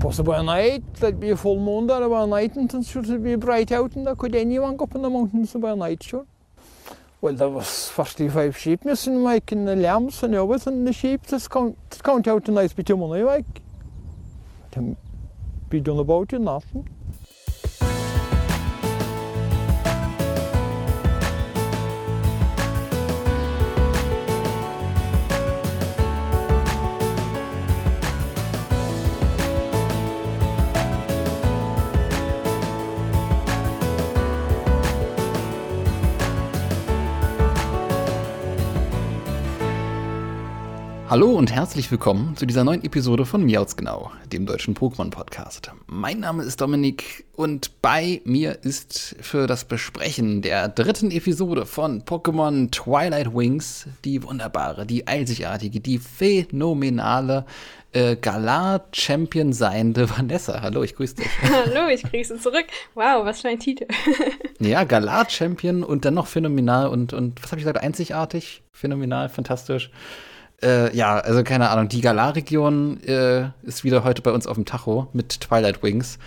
possibly a night, there'd be a full moon there about a night and it should be bright out and there could anyone go up in the mountains about a night, sure. Well, there was 45 sheep missing, like, and the lambs and everything, and the sheep, just count, just count out nice bit of money, like. To be done about it, nothing. Hallo und herzlich willkommen zu dieser neuen Episode von Miauts Genau, dem deutschen Pokémon-Podcast. Mein Name ist Dominik und bei mir ist für das Besprechen der dritten Episode von Pokémon Twilight Wings die wunderbare, die einzigartige, die phänomenale äh, Galar-Champion seiende Vanessa. Hallo, ich grüße dich. Hallo, ich grüße zurück. Wow, was für ein Titel. ja, Galar-Champion und dann noch phänomenal und, und was habe ich gesagt, einzigartig, phänomenal, fantastisch. Äh, ja, also keine Ahnung, die Galar-Region äh, ist wieder heute bei uns auf dem Tacho mit Twilight Wings.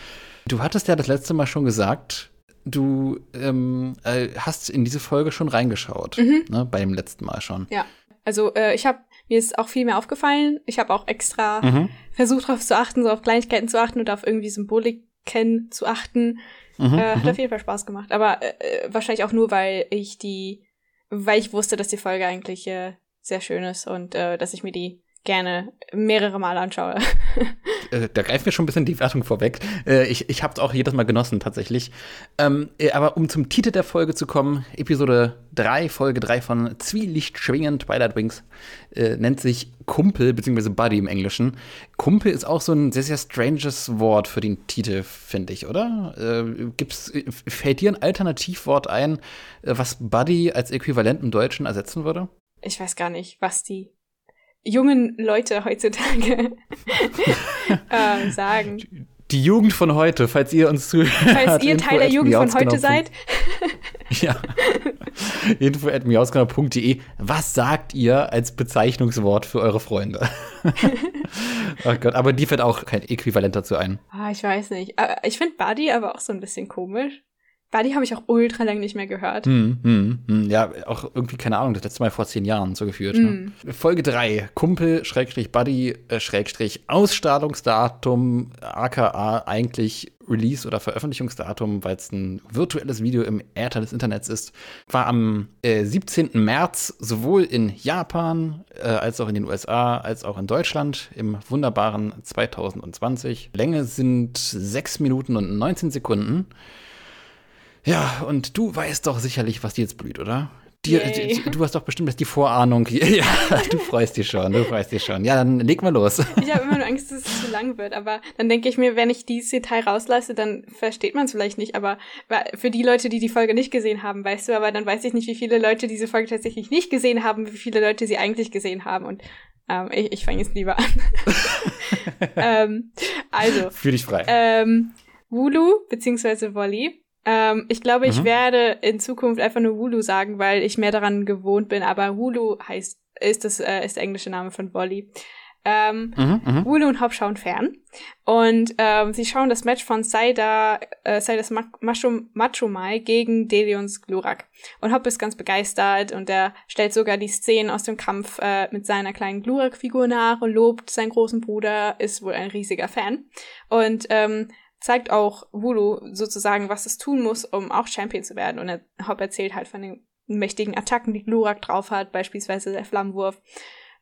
Du hattest ja das letzte Mal schon gesagt, du ähm, äh, hast in diese Folge schon reingeschaut, mhm. ne, beim letzten Mal schon. Ja, also äh, ich habe mir ist auch viel mehr aufgefallen. Ich habe auch extra mhm. versucht darauf zu achten, so auf Kleinigkeiten zu achten und auf irgendwie Symboliken zu achten. Mhm, äh, hat mhm. auf jeden Fall Spaß gemacht. Aber äh, wahrscheinlich auch nur, weil ich die, weil ich wusste, dass die Folge eigentlich äh, sehr schön ist und äh, dass ich mir die gerne mehrere Mal anschaue. Äh, da greifen wir schon ein bisschen die Wertung vorweg. Äh, ich ich habe es auch jedes Mal genossen, tatsächlich. Ähm, äh, aber um zum Titel der Folge zu kommen, Episode 3, Folge 3 von Zwielicht schwingend, Twilight Wings, nennt sich Kumpel, beziehungsweise Buddy im Englischen. Kumpel ist auch so ein sehr, sehr stranges Wort für den Titel, finde ich, oder? Gibt's, fällt dir ein Alternativwort ein, was Buddy als Äquivalent im Deutschen ersetzen würde? Ich weiß gar nicht, was die jungen Leute heutzutage äh, sagen. Die Jugend von heute, falls ihr uns zuhört. Falls ihr Teil der Jugend von heute seid. ja. Info at miauskanal.de. Was sagt ihr als Bezeichnungswort für eure Freunde? oh Gott, aber die fällt auch kein Äquivalent dazu ein. Ah, ich weiß nicht. Ich finde Buddy aber auch so ein bisschen komisch. Buddy habe ich auch ultra lang nicht mehr gehört. Hm, hm, hm. Ja, auch irgendwie, keine Ahnung, das letzte Mal vor zehn Jahren so geführt. Ne? Folge 3, Kumpel, Schrägstrich, Buddy, äh, Schrägstrich, Ausstrahlungsdatum, aka eigentlich Release- oder Veröffentlichungsdatum, weil es ein virtuelles Video im Äther des Internets ist, war am äh, 17. März sowohl in Japan äh, als auch in den USA als auch in Deutschland im wunderbaren 2020. Länge sind 6 Minuten und 19 Sekunden. Ja, und du weißt doch sicherlich, was dir jetzt blüht, oder? Dir, du hast doch bestimmt die Vorahnung. Ja, du freust dich schon, du freust dich schon. Ja, dann leg mal los. Ich habe immer nur Angst, dass es zu lang wird, aber dann denke ich mir, wenn ich dieses Detail rauslasse, dann versteht man es vielleicht nicht. Aber für die Leute, die die Folge nicht gesehen haben, weißt du, aber dann weiß ich nicht, wie viele Leute diese Folge tatsächlich nicht gesehen haben, wie viele Leute sie eigentlich gesehen haben. Und ähm, ich, ich fange jetzt lieber an. ähm, also. Fühl dich frei. Ähm, Wulu, beziehungsweise Wolli, ähm, ich glaube, ich mhm. werde in Zukunft einfach nur Hulu sagen, weil ich mehr daran gewohnt bin. Aber Hulu heißt, ist das, äh, ist der englische Name von Wolli. Ähm, mhm, mhm. Hulu und Hop schauen fern. Und ähm, sie schauen das Match von Saida, äh, Saidas Machomai gegen Delions Glurak. Und Hop ist ganz begeistert und er stellt sogar die Szenen aus dem Kampf äh, mit seiner kleinen Glurak-Figur nach und lobt seinen großen Bruder, ist wohl ein riesiger Fan. Und ähm, zeigt auch Wulu sozusagen, was es tun muss, um auch Champion zu werden. Und er Hop erzählt halt von den mächtigen Attacken, die Glurak drauf hat, beispielsweise der Flammenwurf.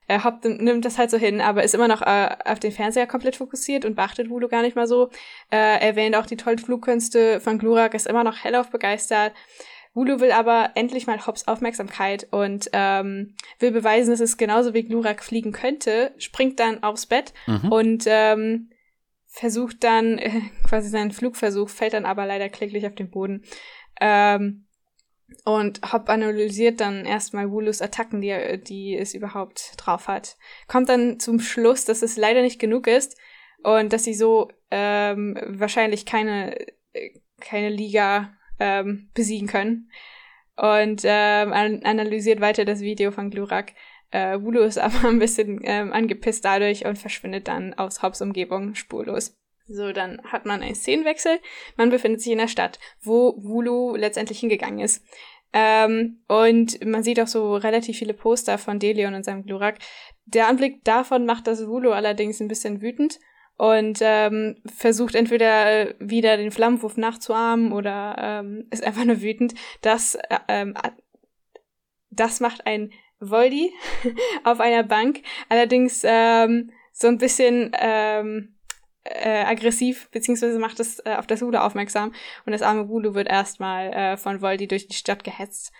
Er Hop nimmt das halt so hin, aber ist immer noch äh, auf den Fernseher komplett fokussiert und beachtet Wulu gar nicht mal so. Äh, erwähnt auch die tollen Flugkünste von Glurak, ist immer noch hellauf begeistert. Wulu will aber endlich mal Hops Aufmerksamkeit und ähm, will beweisen, dass es genauso wie Glurak fliegen könnte, springt dann aufs Bett mhm. und ähm, versucht dann äh, quasi seinen Flugversuch, fällt dann aber leider kläglich auf den Boden. Ähm, und Hop analysiert dann erstmal Wulus Attacken, die, er, die es überhaupt drauf hat. Kommt dann zum Schluss, dass es leider nicht genug ist und dass sie so ähm, wahrscheinlich keine, keine Liga ähm, besiegen können. Und ähm, analysiert weiter das Video von Glurak. Äh, Wulu ist aber ein bisschen ähm, angepisst dadurch und verschwindet dann aus Hobbs Umgebung spurlos. So, dann hat man einen Szenenwechsel. Man befindet sich in der Stadt, wo Wulu letztendlich hingegangen ist. Ähm, und man sieht auch so relativ viele Poster von Delion und seinem Glurak. Der Anblick davon macht das Wulu allerdings ein bisschen wütend und ähm, versucht entweder wieder den Flammenwurf nachzuahmen oder ähm, ist einfach nur wütend. Das, äh, ähm, das macht ein Voldy auf einer Bank. Allerdings ähm, so ein bisschen ähm, äh, aggressiv, beziehungsweise macht es äh, auf das Hulu aufmerksam und das arme Hulu wird erstmal äh, von Voldy durch die Stadt gehetzt,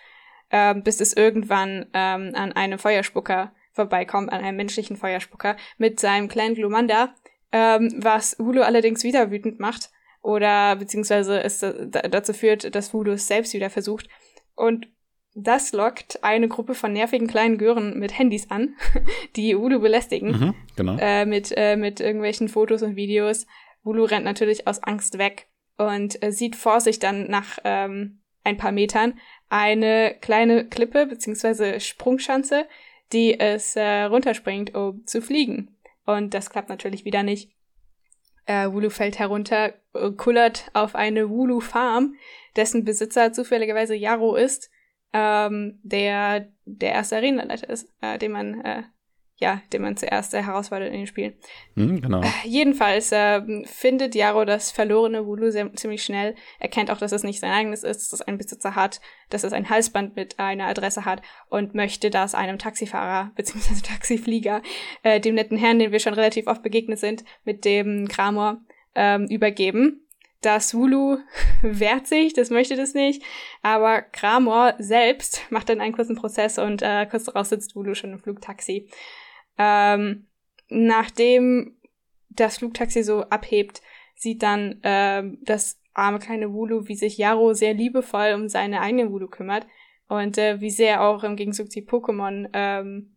äh, bis es irgendwann ähm, an einem Feuerspucker vorbeikommt, an einem menschlichen Feuerspucker mit seinem kleinen Glumanda, ähm, was Hulu allerdings wieder wütend macht oder beziehungsweise es dazu führt, dass Hulu es selbst wieder versucht und das lockt eine Gruppe von nervigen kleinen Gören mit Handys an, die Ulu belästigen. Mhm, genau. Äh, mit, äh, mit irgendwelchen Fotos und Videos. Ulu rennt natürlich aus Angst weg und äh, sieht vor sich dann nach ähm, ein paar Metern eine kleine Klippe bzw. Sprungschanze, die es äh, runterspringt, um zu fliegen. Und das klappt natürlich wieder nicht. Äh, Wulu fällt herunter, kullert auf eine Wulu-Farm, dessen Besitzer zufälligerweise Yaro ist ähm, der der erste Arenaleiter ist, äh, den man äh, ja, den man zuerst äh, herausfordert in den Spielen. Mhm, genau. Äh, jedenfalls äh, findet Jaro das verlorene Wulu sehr, ziemlich schnell, erkennt auch, dass es nicht sein eigenes ist, dass es einen Besitzer hat, dass es ein Halsband mit einer Adresse hat und möchte das einem Taxifahrer bzw. Taxiflieger, äh, dem netten Herrn, den wir schon relativ oft begegnet sind, mit dem Kramor, ähm, übergeben. Das Wulu wehrt sich, das möchte das nicht, aber Kramor selbst macht dann einen kurzen Prozess und äh, kurz darauf sitzt Wulu schon im Flugtaxi. Ähm, nachdem das Flugtaxi so abhebt, sieht dann äh, das arme kleine Wulu, wie sich Yaro sehr liebevoll um seine eigene Wulu kümmert und äh, wie sehr auch im Gegenzug die Pokémon ähm,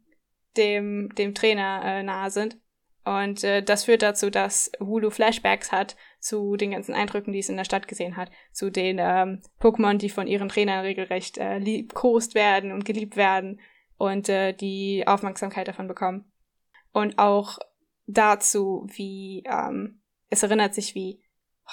dem, dem Trainer äh, nahe sind. Und äh, das führt dazu, dass Hulu Flashbacks hat zu den ganzen Eindrücken, die es in der Stadt gesehen hat, zu den ähm, Pokémon, die von ihren Trainern regelrecht äh, liebkost werden und geliebt werden und äh, die Aufmerksamkeit davon bekommen. Und auch dazu, wie ähm, es erinnert sich, wie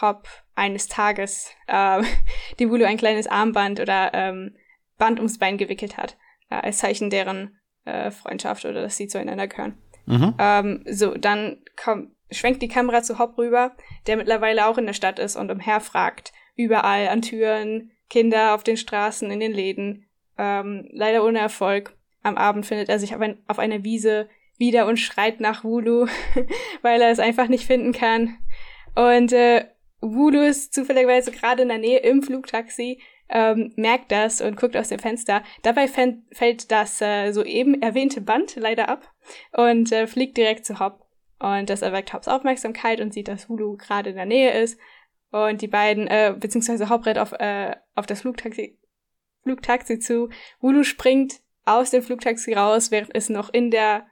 Hop eines Tages äh, die Hulu ein kleines Armband oder ähm, Band ums Bein gewickelt hat, äh, als Zeichen deren äh, Freundschaft oder dass sie zueinander gehören. Mhm. Ähm, so, dann kommt, schwenkt die Kamera zu Hop rüber, der mittlerweile auch in der Stadt ist und umherfragt. Überall an Türen, Kinder auf den Straßen, in den Läden. Ähm, leider ohne Erfolg. Am Abend findet er sich auf, ein, auf einer Wiese wieder und schreit nach Wulu, weil er es einfach nicht finden kann. Und äh, Wulu ist zufälligerweise gerade in der Nähe im Flugtaxi, ähm, merkt das und guckt aus dem Fenster. Dabei fällt das äh, soeben erwähnte Band leider ab und äh, fliegt direkt zu Hop. Und das erweckt Hops Aufmerksamkeit und sieht, dass Hulu gerade in der Nähe ist. Und die beiden, äh, beziehungsweise Hop rennt auf, äh, auf das Flugtaxi, Flugtaxi zu. Hulu springt aus dem Flugtaxi raus, während es noch in der,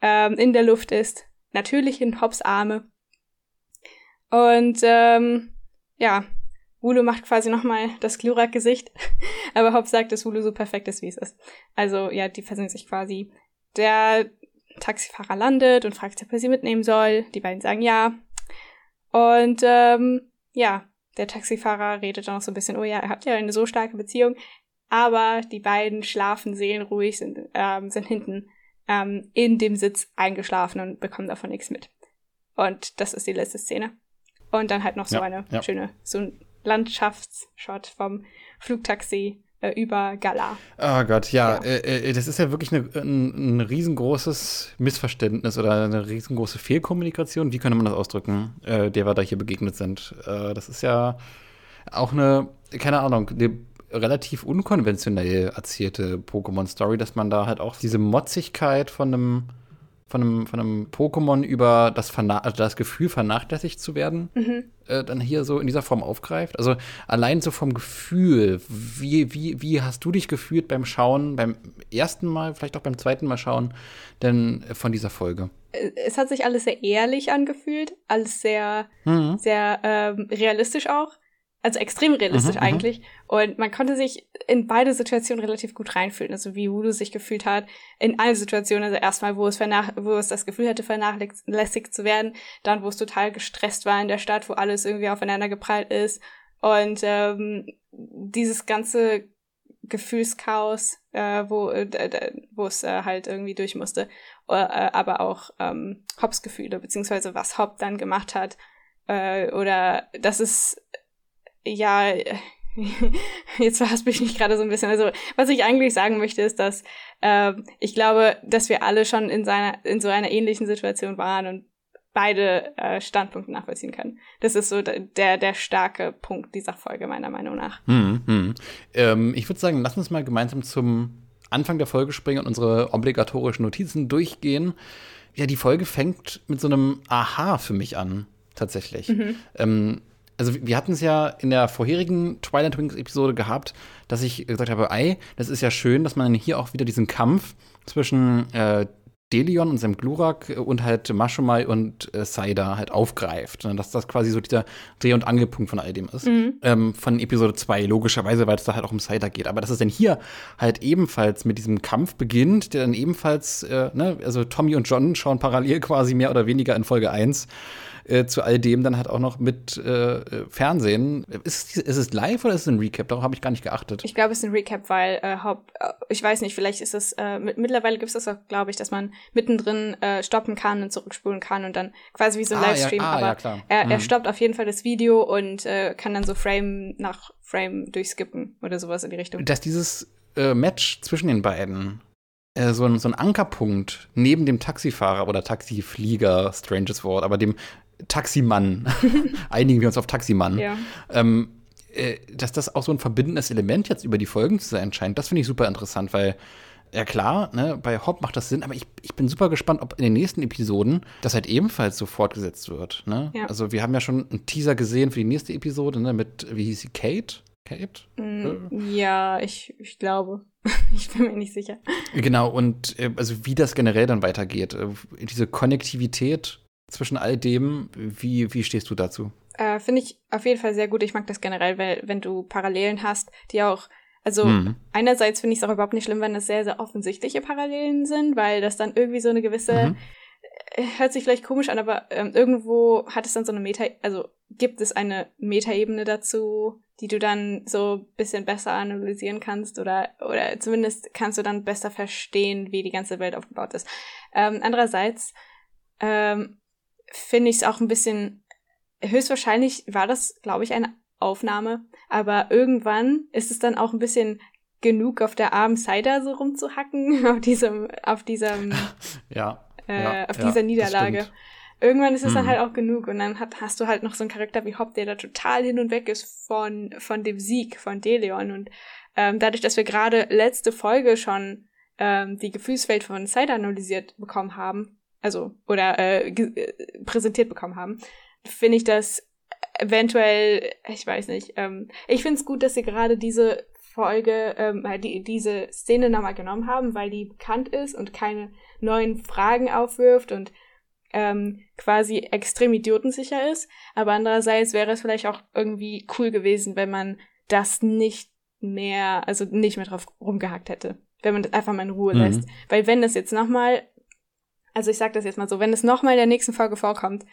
ähm, in der Luft ist. Natürlich in Hops Arme. Und ähm, ja, Hulu macht quasi nochmal das Glurak-Gesicht. Aber Hop sagt, dass Hulu so perfekt ist, wie es ist. Also ja, die versöhnen sich quasi. Der Taxifahrer landet und fragt, ob er sie mitnehmen soll. Die beiden sagen ja. Und ähm, ja, der Taxifahrer redet dann noch so ein bisschen, oh ja, ihr habt ja eine so starke Beziehung. Aber die beiden schlafen seelenruhig, sind, ähm, sind hinten ähm, in dem Sitz eingeschlafen und bekommen davon nichts mit. Und das ist die letzte Szene. Und dann halt noch so ja, eine ja. schöne, so ein Landschaftsshot vom Flugtaxi über Gala. Oh Gott, ja, ja. Äh, äh, das ist ja wirklich eine, ein, ein, riesengroßes Missverständnis oder eine riesengroße Fehlkommunikation. Wie könnte man das ausdrücken, äh, der wir da hier begegnet sind? Äh, das ist ja auch eine, keine Ahnung, eine relativ unkonventionell erzählte Pokémon-Story, dass man da halt auch diese Motzigkeit von einem von einem, von einem Pokémon über das, also das Gefühl, vernachlässigt zu werden, mhm. äh, dann hier so in dieser Form aufgreift. Also allein so vom Gefühl, wie, wie, wie hast du dich gefühlt beim Schauen, beim ersten Mal, vielleicht auch beim zweiten Mal schauen, denn von dieser Folge? Es hat sich alles sehr ehrlich angefühlt, alles sehr, mhm. sehr ähm, realistisch auch. Also extrem realistisch Mhm, mhm. eigentlich. Und man konnte sich in beide Situationen relativ gut reinfühlen. Also wie Voodoo sich gefühlt hat in allen Situationen. Also erstmal, wo es, vernach wo es das Gefühl hatte, vernachlässigt zu werden. Dann, wo es total gestresst war in der Stadt, wo alles irgendwie aufeinander geprallt ist. Und ähm, dieses ganze Gefühlschaos, äh, wo, äh, wo es äh, halt irgendwie durch musste. Äh, aber auch ähm, Hobbs Gefühle, beziehungsweise was Hobb dann gemacht hat. Äh, oder das ist ja, jetzt verhaspel ich mich gerade so ein bisschen. Also, was ich eigentlich sagen möchte, ist, dass ähm, ich glaube, dass wir alle schon in seiner, in so einer ähnlichen Situation waren und beide äh, Standpunkte nachvollziehen können. Das ist so der, der starke Punkt dieser Folge, meiner Meinung nach. Hm, hm. Ähm, ich würde sagen, lass uns mal gemeinsam zum Anfang der Folge springen und unsere obligatorischen Notizen durchgehen. Ja, die Folge fängt mit so einem Aha für mich an, tatsächlich. Ähm, also wir hatten es ja in der vorherigen Twilight Wings Episode gehabt, dass ich gesagt habe, ei, das ist ja schön, dass man hier auch wieder diesen Kampf zwischen äh, Delion und seinem Glurak und halt Mashomai und äh, Saida halt aufgreift. Und dass das quasi so dieser Dreh- und Angelpunkt von all dem ist. Ähm, von Episode 2, logischerweise, weil es da halt auch um Saida geht. Aber dass es denn hier halt ebenfalls mit diesem Kampf beginnt, der dann ebenfalls, äh, ne, also Tommy und John schauen parallel quasi mehr oder weniger in Folge 1 äh, zu all dem dann halt auch noch mit äh, Fernsehen. Ist, es- ist es live oder ist es ein Recap? Darauf habe ich gar nicht geachtet. Ich glaube, es ist ein Recap, weil äh, Hobb, äh, ich weiß nicht, vielleicht ist es, äh, mit, mittlerweile gibt es das auch, glaube ich, dass man mittendrin äh, stoppen kann und zurückspulen kann und dann quasi wie so ein Ah, ja, Livestream, ah, aber ja, klar. er, er Mhm. stoppt auf jeden Fall das Video und äh, kann dann so Frame nach Frame durchskippen oder sowas in die Richtung. dass dieses äh, Match zwischen den beiden äh, so, ein, so ein Ankerpunkt neben dem Taxifahrer oder Taxiflieger, stranges Wort, aber dem Taximann, einigen wir uns auf Taximann, Ja. ähm, äh, dass das auch so ein verbindendes Element jetzt über die Folgen zu sein scheint, das finde ich super interessant, weil ja klar, ne, bei Hopp macht das Sinn, aber ich, ich bin super gespannt, ob in den nächsten Episoden das halt ebenfalls so fortgesetzt wird. Ne? Ja. Also wir haben ja schon einen Teaser gesehen für die nächste Episode, ne, mit, wie hieß sie, Kate? Kate? Mm, ja, ich, ich glaube. ich bin mir nicht sicher. Genau, und äh, also wie das generell dann weitergeht, äh, diese Konnektivität zwischen all dem, wie, wie stehst du dazu? Äh, Finde ich auf jeden Fall sehr gut. Ich mag das generell, weil wenn du Parallelen hast, die auch, also Mhm. einerseits finde ich es auch überhaupt nicht schlimm, wenn das sehr, sehr offensichtliche Parallelen sind, weil das dann irgendwie so eine gewisse, Mhm. äh, hört sich vielleicht komisch an, aber ähm, irgendwo hat es dann so eine Meta, also gibt es eine Metaebene dazu, die du dann so ein bisschen besser analysieren kannst oder, oder zumindest kannst du dann besser verstehen, wie die ganze Welt aufgebaut ist. Ähm, andererseits ähm, finde ich es auch ein bisschen, höchstwahrscheinlich war das, glaube ich, eine Aufnahme, aber irgendwann ist es dann auch ein bisschen genug auf der armen Cider so rumzuhacken, auf diesem, auf diesem, Ja. äh, ja, auf ja, dieser das Niederlage. Irgendwann ist es dann Mhm. halt auch genug und dann hat, hast du halt noch so einen Charakter wie Hopp, der da total hin und weg ist von, von dem Sieg von Deleon und ähm, dadurch, dass wir gerade letzte Folge schon ähm, die Gefühlswelt von Cider analysiert bekommen haben, also oder äh, äh, präsentiert bekommen haben, finde ich das eventuell, ich weiß nicht, ähm, ich finde es gut, dass sie gerade diese Folge, ähm, halt die, diese Szene nochmal genommen haben, weil die bekannt ist und keine neuen Fragen aufwirft und ähm, quasi extrem idiotensicher ist. Aber andererseits wäre es vielleicht auch irgendwie cool gewesen, wenn man das nicht mehr, also nicht mehr drauf rumgehackt hätte. Wenn man das einfach mal in Ruhe Mhm. lässt. Weil wenn das jetzt nochmal, also ich sag das jetzt mal so, wenn es nochmal in der nächsten Folge vorkommt,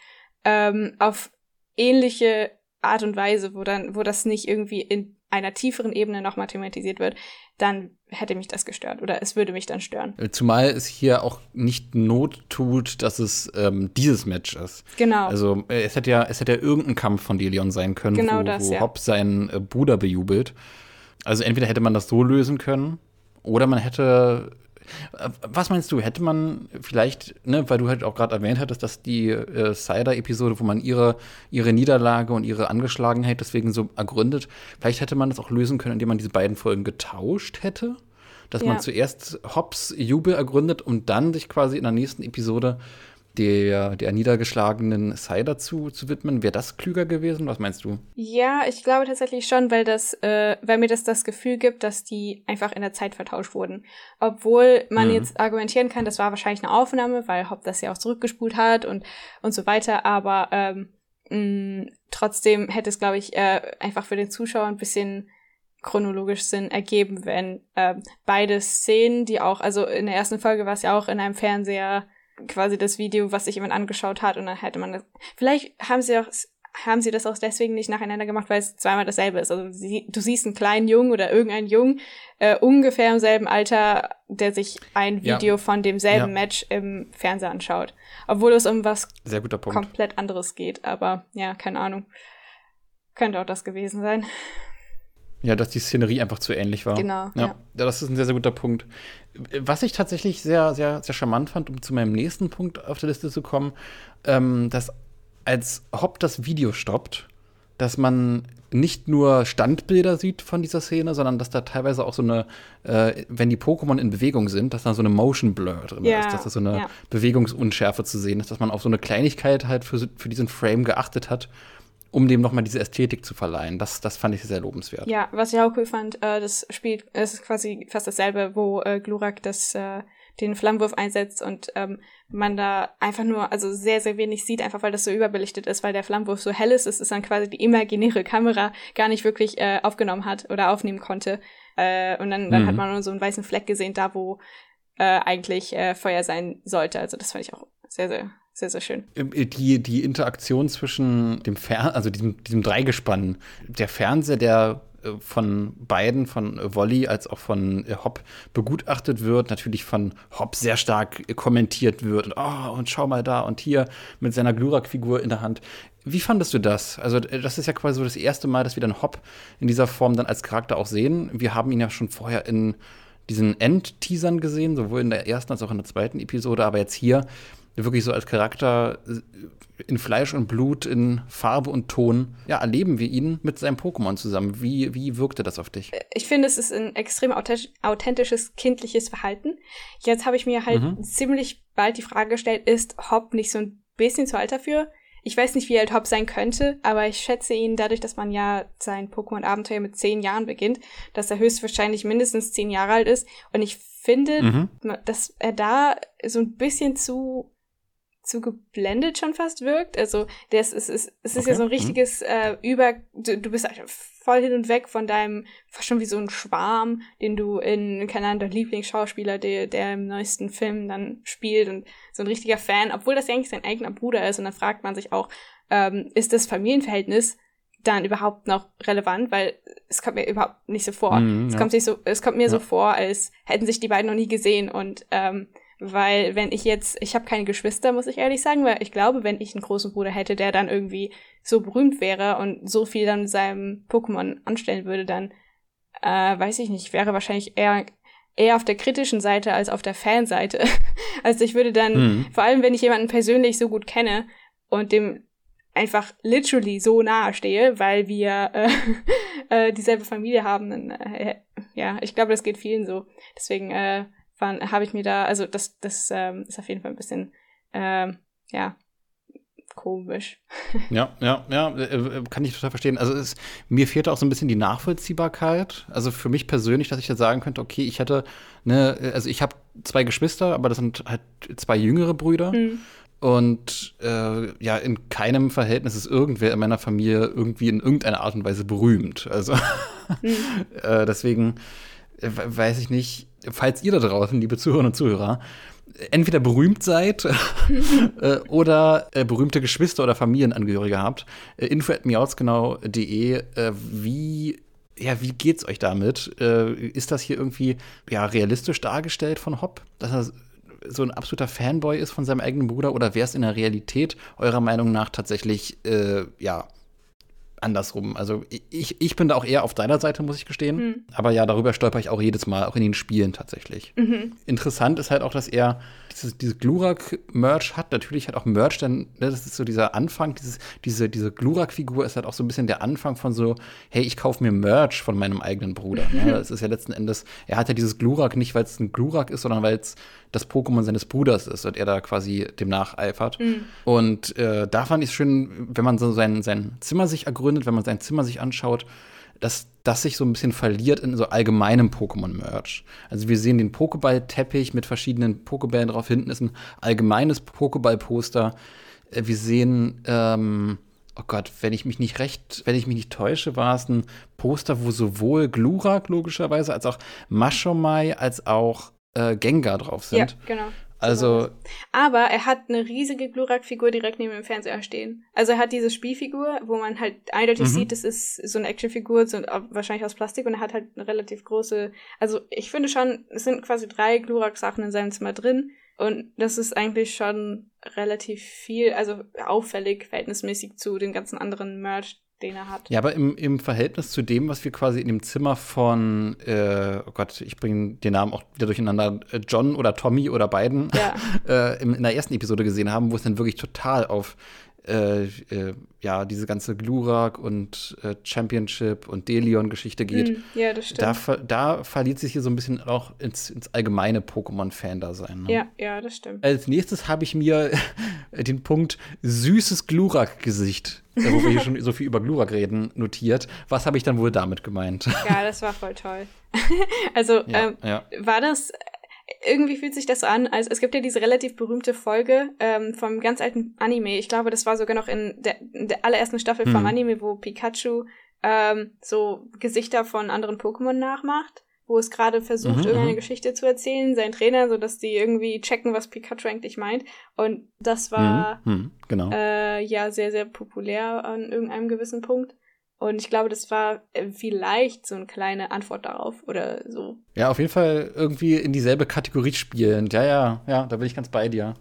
ähm, auf ähnliche Art und Weise, wo dann, wo das nicht irgendwie in einer tieferen Ebene nochmal thematisiert wird, dann hätte mich das gestört oder es würde mich dann stören. Äh, Zumal es hier auch nicht Not tut, dass es ähm, dieses Match ist. Genau. Also äh, es hätte ja, es hätte ja irgendein Kampf von Delion sein können, Genau wo, das, wo ja. Hopp seinen äh, Bruder bejubelt. Also entweder hätte man das so lösen können, oder man hätte. Was meinst du? Hätte man vielleicht, ne, weil du halt auch gerade erwähnt hattest, dass die äh, Cider-Episode, wo man ihre, ihre Niederlage und ihre Angeschlagenheit deswegen so ergründet, vielleicht hätte man das auch lösen können, indem man diese beiden Folgen getauscht hätte? Dass man Ja. zuerst Hobbs Jubel ergründet, um dann sich quasi in der nächsten Episode der, der niedergeschlagenen Cider zu, zu widmen. Wäre das klüger gewesen? Was meinst du? Ja, ich glaube tatsächlich schon, weil das, äh, weil mir das das Gefühl gibt, dass die einfach in der Zeit vertauscht wurden. Obwohl man Mhm. jetzt argumentieren kann, das war wahrscheinlich eine Aufnahme, weil Hopp das ja auch zurückgespult hat und und so weiter. Aber ähm, mh, trotzdem hätte es, glaube ich, äh, einfach für den Zuschauer ein bisschen chronologisch Sinn ergeben, wenn äh, beide Szenen, die auch, also in der ersten Folge war es ja auch in einem Fernseher quasi das Video, was sich jemand angeschaut hat und dann hätte man das. Vielleicht haben sie auch haben sie das auch deswegen nicht nacheinander gemacht, weil es zweimal dasselbe ist. Also sie, du siehst einen kleinen Jungen oder irgendeinen Jungen äh, ungefähr im selben Alter, der sich ein Video ja. von demselben ja. Match im Fernseher anschaut. Obwohl es um was komplett anderes geht. Aber ja, keine Ahnung. Könnte auch das gewesen sein. Ja, dass die Szenerie einfach zu ähnlich war. Genau. Ja, ja. das ist ein sehr, sehr guter Punkt. Was ich tatsächlich sehr, sehr, sehr charmant fand, um zu meinem nächsten Punkt auf der Liste zu kommen, ähm, dass als Hopp das Video stoppt, dass man nicht nur Standbilder sieht von dieser Szene, sondern dass da teilweise auch so eine, äh, wenn die Pokémon in Bewegung sind, dass da so eine Motion Blur drin ja, ist, dass da so eine ja. Bewegungsunschärfe zu sehen ist, dass man auf so eine Kleinigkeit halt für, für diesen Frame geachtet hat, um dem nochmal diese Ästhetik zu verleihen. Das, das fand ich sehr lobenswert. Ja, was ich auch cool fand, äh, das spielt, es ist quasi fast dasselbe, wo äh, Glurak das äh, den Flammenwurf einsetzt und ähm, man da einfach nur, also sehr, sehr wenig sieht, einfach weil das so überbelichtet ist, weil der Flammenwurf so hell ist, es ist dann quasi die imaginäre Kamera gar nicht wirklich äh, aufgenommen hat oder aufnehmen konnte. Äh, und dann, dann mhm. hat man nur so einen weißen Fleck gesehen, da wo äh, eigentlich äh, Feuer sein sollte. Also das fand ich auch sehr, sehr, sehr, sehr schön. Ähm, die, die Interaktion zwischen dem Fer also diesem, diesem Dreigespann, der Fernseher, der äh, von beiden, von Wolli als auch von äh, Hopp begutachtet wird, natürlich von Hopp sehr stark kommentiert wird und oh, und schau mal da und hier mit seiner Glurak-Figur in der Hand. Wie fandest du das? Also, äh, das ist ja quasi so das erste Mal, dass wir dann Hopp in dieser Form dann als Charakter auch sehen. Wir haben ihn ja schon vorher in diesen End-Teasern gesehen, sowohl in der ersten als auch in der zweiten Episode, aber jetzt hier wirklich so als Charakter in Fleisch und Blut, in Farbe und Ton, ja, erleben wir ihn mit seinem Pokémon zusammen. Wie, wie wirkte das auf dich? Ich finde, es ist ein extrem authentisches, kindliches Verhalten. Jetzt habe ich mir halt mhm. ziemlich bald die Frage gestellt, ist Hop nicht so ein bisschen zu alt dafür? Ich weiß nicht, wie alt Hop sein könnte, aber ich schätze ihn dadurch, dass man ja sein Pokémon-Abenteuer mit zehn Jahren beginnt, dass er höchstwahrscheinlich mindestens zehn Jahre alt ist. Und ich finde, mhm. dass er da so ein bisschen zu zu geblendet schon fast wirkt. Also das ist, ist, es ist okay. ja so ein mhm. richtiges äh, Über, du, du bist voll hin und weg von deinem, fast schon wie so ein Schwarm, den du in, keine Ahnung, der Lieblingsschauspieler, der, der im neuesten Film dann spielt und so ein richtiger Fan, obwohl das ja eigentlich sein eigener Bruder ist. Und dann fragt man sich auch, ähm, ist das Familienverhältnis dann überhaupt noch relevant, weil es kommt mir überhaupt nicht so vor. Mhm, es kommt sich so, es kommt mir ja. so vor, als hätten sich die beiden noch nie gesehen und ähm, weil wenn ich jetzt, ich habe keine Geschwister, muss ich ehrlich sagen, weil ich glaube, wenn ich einen großen Bruder hätte, der dann irgendwie so berühmt wäre und so viel dann seinem Pokémon anstellen würde, dann äh, weiß ich nicht, wäre wahrscheinlich eher eher auf der kritischen Seite als auf der Fanseite. also ich würde dann, mhm. vor allem wenn ich jemanden persönlich so gut kenne und dem einfach literally so nahe stehe, weil wir äh, äh, dieselbe Familie haben, dann äh, ja, ich glaube, das geht vielen so. Deswegen äh, habe ich mir da, also das, das ähm, ist auf jeden Fall ein bisschen, ähm, ja, komisch. Ja, ja, ja, äh, äh, kann ich total verstehen. Also es, mir fehlt auch so ein bisschen die Nachvollziehbarkeit. Also für mich persönlich, dass ich da sagen könnte, okay, ich hätte, ne, also ich habe zwei Geschwister, aber das sind halt zwei jüngere Brüder. Mhm. Und äh, ja, in keinem Verhältnis ist irgendwer in meiner Familie irgendwie in irgendeiner Art und Weise berühmt. Also mhm. äh, deswegen äh, weiß ich nicht, falls ihr da draußen, liebe Zuhörerinnen und Zuhörer, entweder berühmt seid äh, oder äh, berühmte Geschwister oder Familienangehörige habt, äh, info at miauzgenau.de, äh, wie ja, wie geht's euch damit? Äh, ist das hier irgendwie ja, realistisch dargestellt von Hopp, dass er so ein absoluter Fanboy ist von seinem eigenen Bruder oder wäre es in der Realität eurer Meinung nach tatsächlich äh, ja andersrum. Also ich, ich bin da auch eher auf deiner Seite, muss ich gestehen. Mhm. Aber ja, darüber stolper ich auch jedes Mal, auch in den Spielen tatsächlich. Mhm. Interessant ist halt auch, dass er dieses, dieses Glurak-Merch hat. Natürlich hat auch Merch dann, ne, das ist so dieser Anfang, dieses, diese, diese Glurak-Figur ist halt auch so ein bisschen der Anfang von so, hey, ich kaufe mir Merch von meinem eigenen Bruder. Ne? Das ist ja letzten Endes, er hat ja dieses Glurak nicht, weil es ein Glurak ist, sondern weil es das Pokémon seines Bruders ist und er da quasi dem nacheifert. Mhm. Und äh, da fand ich es schön, wenn man so sein, sein Zimmer sich ergründet, wenn man sein Zimmer sich anschaut, dass das sich so ein bisschen verliert in so allgemeinem Pokémon-Merch. Also wir sehen den Pokéball-Teppich mit verschiedenen Pokébällen drauf. Hinten ist ein allgemeines Pokéball-Poster. Äh, wir sehen ähm, oh Gott, wenn ich mich nicht recht, wenn ich mich nicht täusche, war es ein Poster, wo sowohl Glurak logischerweise als auch Mashomai als auch äh, Gengar drauf sind. Ja, genau. Also. Aber er hat eine riesige Glurak-Figur direkt neben dem Fernseher stehen. Also er hat diese Spielfigur, wo man halt eindeutig mhm. sieht, das ist so eine Actionfigur, so, wahrscheinlich aus Plastik und er hat halt eine relativ große. Also ich finde schon, es sind quasi drei Glurak-Sachen in seinem Zimmer drin. Und das ist eigentlich schon relativ viel, also auffällig verhältnismäßig zu den ganzen anderen Merch, den er hat. Ja, aber im, im Verhältnis zu dem, was wir quasi in dem Zimmer von, äh, oh Gott, ich bringe den Namen auch wieder durcheinander, äh, John oder Tommy oder beiden, ja. äh, in, in der ersten Episode gesehen haben, wo es dann wirklich total auf äh, äh, ja, diese ganze Glurak und äh, Championship und Delion-Geschichte geht. Mm, ja, das stimmt. Da, da verliert sich hier so ein bisschen auch ins, ins allgemeine Pokémon-Fan-Dasein. Ne? Ja, ja, das stimmt. Als nächstes habe ich mir den Punkt süßes Glurak-Gesicht, äh, wo wir hier schon so viel über Glurak reden, notiert. Was habe ich dann wohl damit gemeint? Ja, das war voll toll. also, ja, ähm, ja. war das irgendwie fühlt sich das so an, als es gibt ja diese relativ berühmte Folge ähm, vom ganz alten Anime. Ich glaube, das war sogar noch in der, in der allerersten Staffel mhm. vom Anime, wo Pikachu ähm, so Gesichter von anderen Pokémon nachmacht, wo es gerade versucht, mhm, irgendeine mhm. Geschichte zu erzählen, sein Trainer, so dass die irgendwie checken, was Pikachu eigentlich meint. Und das war mhm genau. äh, ja sehr, sehr populär an irgendeinem gewissen Punkt. Und ich glaube, das war äh, vielleicht so eine kleine Antwort darauf oder so. Ja, auf jeden Fall irgendwie in dieselbe Kategorie spielend. Ja, ja, ja, da bin ich ganz bei dir.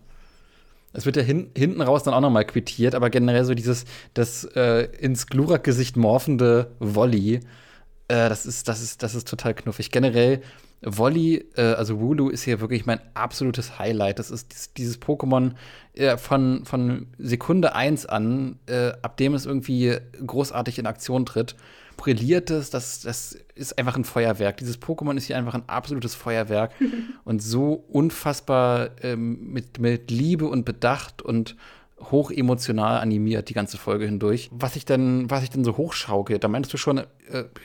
Es wird ja hin, hinten raus dann auch nochmal quittiert, aber generell so dieses, das äh, ins Glurak-Gesicht morphende Volley, äh, das, ist, das, ist, das ist total knuffig. Generell Wolli, äh, also Wooloo, ist hier wirklich mein absolutes Highlight. Das ist dieses, dieses Pokémon äh, von, von Sekunde 1 an, äh, ab dem es irgendwie großartig in Aktion tritt, brilliert es. Das, das ist einfach ein Feuerwerk. Dieses Pokémon ist hier einfach ein absolutes Feuerwerk und so unfassbar ähm, mit, mit Liebe und Bedacht und hoch emotional animiert, die ganze Folge hindurch. Was ich denn, was ich denn so hochschauke, da meinst du schon äh,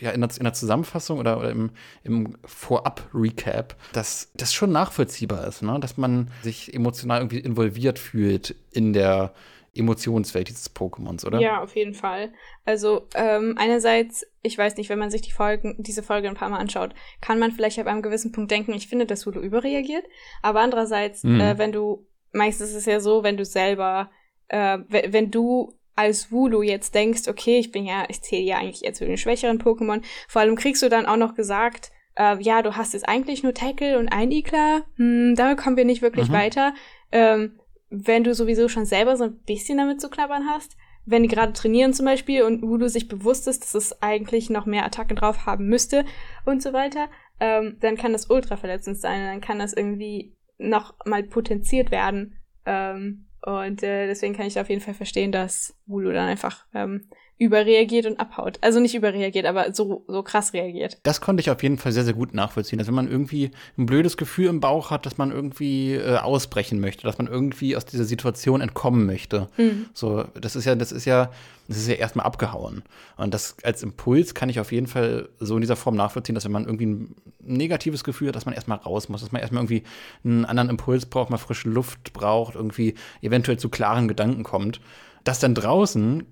ja, in der, in der, Zusammenfassung oder, oder im, im Vorab-Recap, dass das schon nachvollziehbar ist, ne? dass man sich emotional irgendwie involviert fühlt in der Emotionswelt dieses Pokémons, oder? Ja, auf jeden Fall. Also ähm, einerseits, ich weiß nicht, wenn man sich die Folgen, diese Folge ein paar Mal anschaut, kann man vielleicht ab einem gewissen Punkt denken, ich finde, dass Hulu überreagiert. Aber andererseits, mhm. äh, wenn du, meistens ist es ja so, wenn du selber äh, wenn du als Wulu jetzt denkst, okay, ich bin ja, ich zähle ja eigentlich eher zu den schwächeren Pokémon, vor allem kriegst du dann auch noch gesagt, äh, ja, du hast jetzt eigentlich nur Tackle und ein Ikla, hm, damit kommen wir nicht wirklich mhm. weiter. Ähm, wenn du sowieso schon selber so ein bisschen damit zu knabbern hast, wenn die gerade trainieren zum Beispiel und Wulu sich bewusst ist, dass es eigentlich noch mehr Attacken drauf haben müsste und so weiter, ähm, dann kann das ultra verletzend sein, dann kann das irgendwie noch mal potenziert werden. Ähm, und äh, deswegen kann ich auf jeden Fall verstehen, dass Wulu dann einfach ähm, überreagiert und abhaut. Also nicht überreagiert, aber so, so krass reagiert. Das konnte ich auf jeden Fall sehr, sehr gut nachvollziehen. Dass wenn man irgendwie ein blödes Gefühl im Bauch hat, dass man irgendwie äh, ausbrechen möchte, dass man irgendwie aus dieser Situation entkommen möchte. Mhm. So, das ist ja, das ist ja, das ist ja erstmal abgehauen. Und das als Impuls kann ich auf jeden Fall so in dieser Form nachvollziehen, dass wenn man irgendwie ein negatives Gefühl hat, dass man erstmal raus muss, dass man erstmal irgendwie einen anderen Impuls braucht, mal frische Luft braucht, irgendwie eventuell zu klaren Gedanken kommt dass dann draußen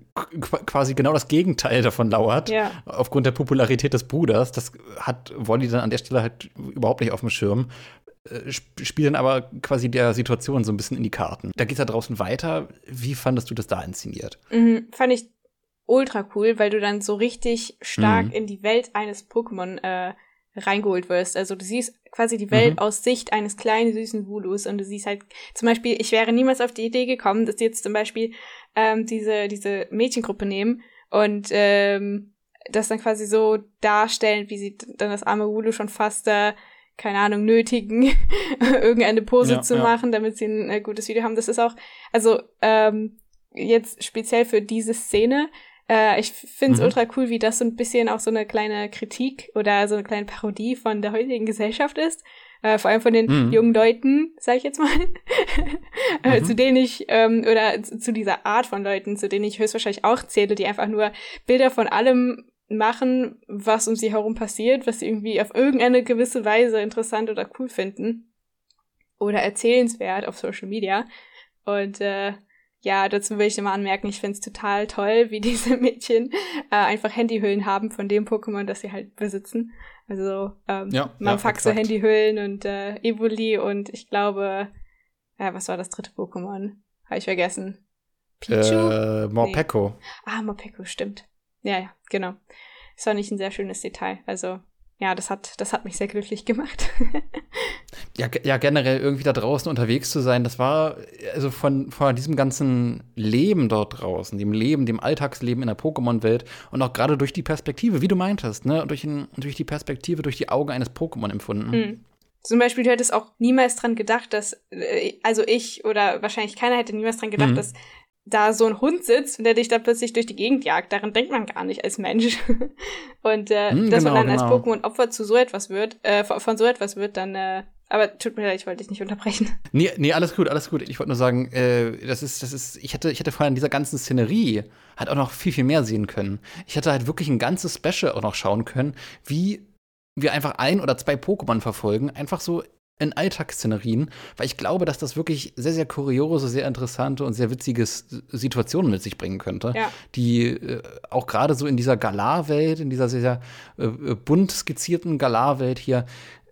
quasi genau das Gegenteil davon lauert, ja. aufgrund der Popularität des Bruders. Das hat Wolli dann an der Stelle halt überhaupt nicht auf dem Schirm. Äh, spielen aber quasi der Situation so ein bisschen in die Karten. Da geht's da draußen weiter. Wie fandest du das da inszeniert? Mhm, fand ich ultra cool, weil du dann so richtig stark mhm. in die Welt eines Pokémon äh, reingeholt wirst. Also du siehst quasi die Welt mhm. aus Sicht eines kleinen süßen Vulus und du siehst halt zum Beispiel, ich wäre niemals auf die Idee gekommen, dass die jetzt zum Beispiel ähm, diese diese Mädchengruppe nehmen und ähm, das dann quasi so darstellen, wie sie dann das arme Vulu schon fast da keine Ahnung, nötigen, irgendeine Pose ja, zu ja. machen, damit sie ein äh, gutes Video haben. Das ist auch, also ähm, jetzt speziell für diese Szene, äh, ich finde es mhm. ultra cool, wie das so ein bisschen auch so eine kleine Kritik oder so eine kleine Parodie von der heutigen Gesellschaft ist. Äh, vor allem von den mhm. jungen Leuten, sag ich jetzt mal, äh, mhm. zu denen ich, ähm, oder zu, zu dieser Art von Leuten, zu denen ich höchstwahrscheinlich auch zähle, die einfach nur Bilder von allem machen, was um sie herum passiert, was sie irgendwie auf irgendeine gewisse Weise interessant oder cool finden oder erzählenswert auf Social Media. Und äh, ja, dazu will ich immer anmerken, ich finde es total toll, wie diese Mädchen äh, einfach Handyhüllen haben von dem Pokémon, das sie halt besitzen. Also ähm, Ja, man ja, so. Handyhüllen und äh, Evoli und ich glaube, ja, was war das dritte Pokémon? Habe ich vergessen. Pichu? Äh, Morpeko. Ah, Mopeko, stimmt. Ja, ja, genau. Das fand ich ein sehr schönes Detail. Also, ja, das hat, das hat mich sehr glücklich gemacht. Ja, ja, generell irgendwie da draußen unterwegs zu sein, das war also von, von diesem ganzen Leben dort draußen, dem Leben, dem Alltagsleben in der Pokémon-Welt und auch gerade durch die Perspektive, wie du meintest, ne, durch, ein, durch die Perspektive, durch die Augen eines Pokémon empfunden. Hm. Zum Beispiel, du hättest auch niemals dran gedacht, dass, äh, also ich oder wahrscheinlich keiner hätte niemals dran gedacht, Mhm. dass da so ein Hund sitzt und der dich da plötzlich durch die Gegend jagt. Daran denkt man gar nicht als Mensch. und äh, Hm, dass genau, man dann als genau. Pokémon Opfer zu so etwas wird, äh, von, von so etwas wird, dann, äh, aber tut mir leid, ich wollte dich nicht unterbrechen. Nee, nee, alles gut, alles gut. Ich wollte nur sagen, äh, das ist, das ist, ich hätte, ich hätte vorher in dieser ganzen Szenerie halt auch noch viel, viel mehr sehen können. Ich hätte halt wirklich ein ganzes Special auch noch schauen können, wie wir einfach ein oder zwei Pokémon verfolgen, einfach so in Alltagsszenerien, weil ich glaube, dass das wirklich sehr, sehr kuriose, sehr interessante und sehr witzige Situationen mit sich bringen könnte, Ja. die äh, auch gerade so in dieser Galar-Welt, in dieser sehr, sehr äh, äh, bunt skizzierten Galar-Welt hier,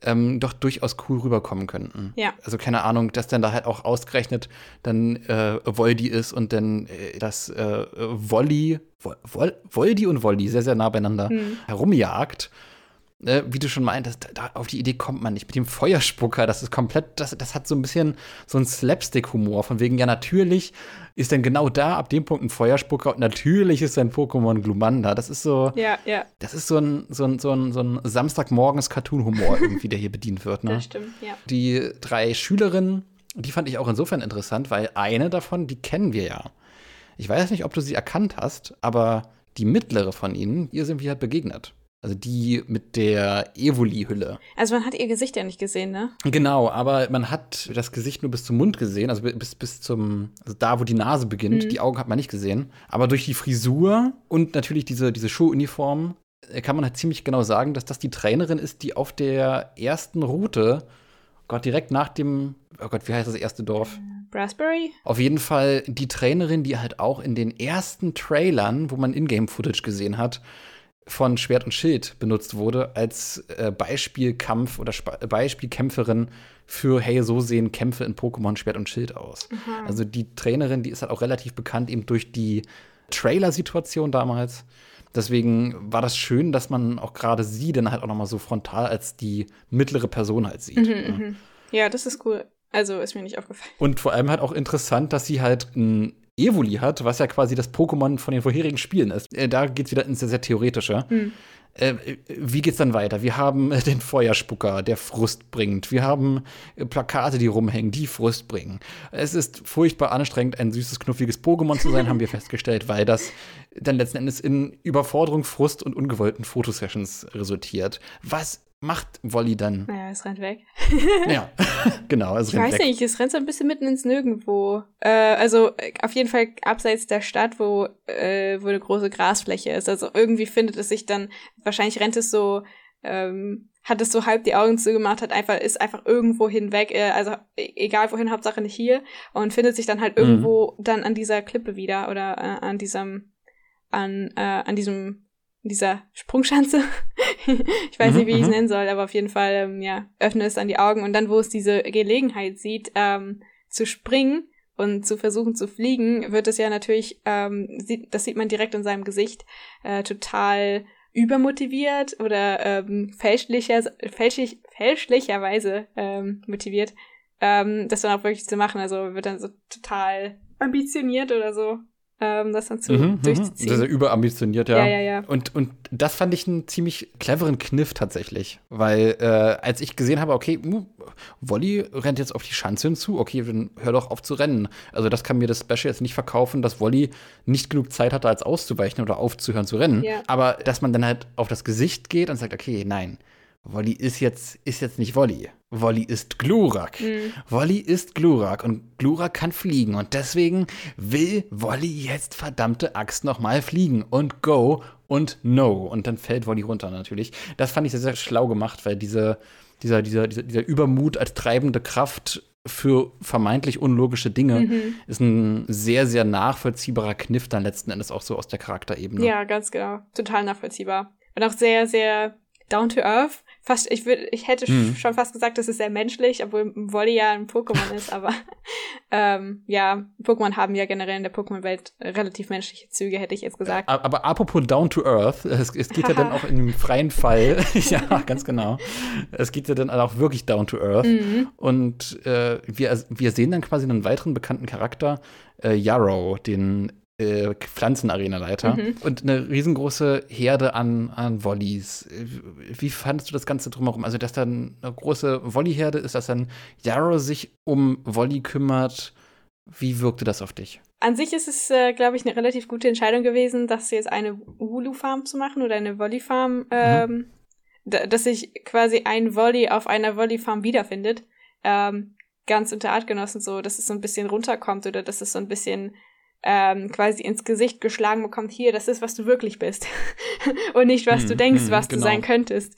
ähm, doch durchaus cool rüberkommen könnten. Ja. Also keine Ahnung, dass dann da halt auch ausgerechnet dann äh, Voldi ist und dann äh, das äh, Wolli, Vol, Vol, Voldi und Voldi sehr, sehr nah beieinander Hm. herumjagt. Äh, wie du schon meintest, da, auf die Idee kommt man nicht. Mit dem Feuerspucker, das ist komplett, das, das hat so ein bisschen so einen Slapstick-Humor. Von wegen, ja, natürlich ist dann genau da ab dem Punkt ein Feuerspucker und natürlich ist sein Pokémon Glumanda. Das ist so, Ja, ja, das ist so ein, so ein, so ein, so ein Samstagmorgens-Cartoon-Humor irgendwie, der hier bedient wird, ne? das stimmt, ja. Die drei Schülerinnen, die fand ich auch insofern interessant, weil eine davon, die kennen wir ja. Ich weiß nicht, ob du sie erkannt hast, aber die mittlere von ihnen, ihr sind wir halt begegnet. Also die mit der Evoli-Hülle. Also man hat ihr Gesicht ja nicht gesehen, ne? Genau, aber man hat das Gesicht nur bis zum Mund gesehen, also bis, bis zum, also da, wo die Nase beginnt. Mhm. Die Augen hat man nicht gesehen. Aber durch die Frisur und natürlich diese, diese Schuluniform äh, kann man halt ziemlich genau sagen, dass das die Trainerin ist, die auf der ersten Route, Gott, direkt nach dem, oh Gott, wie heißt das erste Dorf? Raspberry? Auf jeden Fall die Trainerin, die halt auch in den ersten Trailern, wo man Ingame-Footage gesehen hat, von Schwert und Schild benutzt wurde als äh, Beispielkampf oder Sp Beispielkämpferin für, hey, so sehen Kämpfe in Pokémon Schwert und Schild aus. Aha. Also die Trainerin, die ist halt auch relativ bekannt eben durch die Trailer-Situation damals. Deswegen war das schön, dass man auch gerade sie dann halt auch noch mal so frontal als die mittlere Person halt sieht. Mhm, ne? mhm. Ja, das ist cool. Also ist mir nicht aufgefallen. Und vor allem halt auch interessant, dass sie halt ein Evoli hat, was ja quasi das Pokémon von den vorherigen Spielen ist. Äh, da geht's wieder ins sehr, sehr theoretische. Hm. Äh, wie geht's dann weiter? Wir haben äh, den Feuerspucker, der Frust bringt. Wir haben äh, Plakate, die rumhängen, die Frust bringen. Es ist furchtbar anstrengend, ein süßes, knuffiges Pokémon zu sein, haben wir festgestellt, weil das dann letzten Endes in Überforderung, Frust und ungewollten Fotosessions resultiert. Was macht Wolli dann? Naja, es rennt weg. ja, genau. Es Ich rennt weiß weg. nicht, es rennt so ein bisschen mitten ins Nirgendwo. Äh, also äh, auf jeden Fall abseits der Stadt, wo, äh, wo eine große Grasfläche ist. Also irgendwie findet es sich dann, wahrscheinlich rennt es so, ähm, hat es so halb die Augen zugemacht, hat einfach, ist einfach irgendwo hinweg, äh, also e- egal wohin, Hauptsache nicht hier, und findet sich dann halt Mhm. irgendwo dann an dieser Klippe wieder oder äh, an diesem, an, äh, an diesem, dieser Sprungschanze. ich weiß Mhm, nicht, wie ich es mhm. nennen soll, aber auf jeden Fall, ähm, ja, öffnet es dann die Augen und dann, wo es diese Gelegenheit sieht, ähm, zu springen und zu versuchen zu fliegen, wird es ja natürlich, ähm, sieht, das sieht man direkt in seinem Gesicht, äh, total übermotiviert oder ähm, fälschlicher, fälschlich, fälschlicherweise ähm, motiviert, ähm, das dann auch wirklich zu machen. Also wird dann so total ambitioniert oder so, ähm, das dann zu Mhm, mhm. durchzuziehen. Sehr, sehr überambitioniert, ja. ja, ja, ja. Und, und das fand ich einen ziemlich cleveren Kniff tatsächlich. Weil, äh, als ich gesehen habe, okay, uh, Wolli rennt jetzt auf die Schanze hinzu, okay, dann hör doch auf zu rennen. Also, das kann mir das Special jetzt nicht verkaufen, dass Wolli nicht genug Zeit hatte, als auszuweichen oder aufzuhören zu rennen. Ja. Aber dass man dann halt auf das Gesicht geht und sagt, okay, nein, Wolli ist jetzt, ist jetzt nicht Wolli. Wolli ist Glurak. Mhm. Wolli ist Glurak und Glurak kann fliegen und deswegen will Wolli jetzt verdammte Axt nochmal fliegen und go und no. Und dann fällt Wolli runter natürlich. Das fand ich sehr, sehr schlau gemacht, weil diese, dieser, dieser, dieser, dieser Übermut als treibende Kraft für vermeintlich unlogische Dinge, mhm. ist ein sehr, sehr nachvollziehbarer Kniff dann letzten Endes auch so aus der Charakterebene. Ja, ganz genau. Total nachvollziehbar. Und auch sehr, sehr down to earth fast, ich würde, ich hätte mhm. schon fast gesagt, das ist sehr menschlich, obwohl Wolli ja ein Pokémon ist, aber ähm, ja, Pokémon haben ja generell in der Pokémon-Welt relativ menschliche Züge, hätte ich jetzt gesagt. Aber apropos Down to Earth, es, es geht ja dann auch einem freien Fall, ja, ganz genau. Es geht ja dann auch wirklich Down to Earth. Mhm. Und äh, wir, wir sehen dann quasi einen weiteren bekannten Charakter, äh, Yarrow, den äh, Pflanzenarena-Leiter mhm. und eine riesengroße Herde an, an Volleys. Wie fandest du das Ganze drumherum? Also, dass dann eine große Volley-Herde ist, dass dann Yarrow sich um Volley kümmert. Wie wirkte das auf dich? An sich ist es, äh, glaube ich, eine relativ gute Entscheidung gewesen, dass jetzt eine Hulu-Farm zu machen oder eine Volley-Farm, mhm. ähm, mhm. dass sich quasi ein Volley auf einer Volley-Farm wiederfindet. Ähm, ganz unter Artgenossen so, dass es so ein bisschen runterkommt oder dass es so ein bisschen ähm, quasi ins Gesicht geschlagen bekommt, hier, das ist, was du wirklich bist. und nicht, was hm, du denkst, hm, was genau. du sein könntest.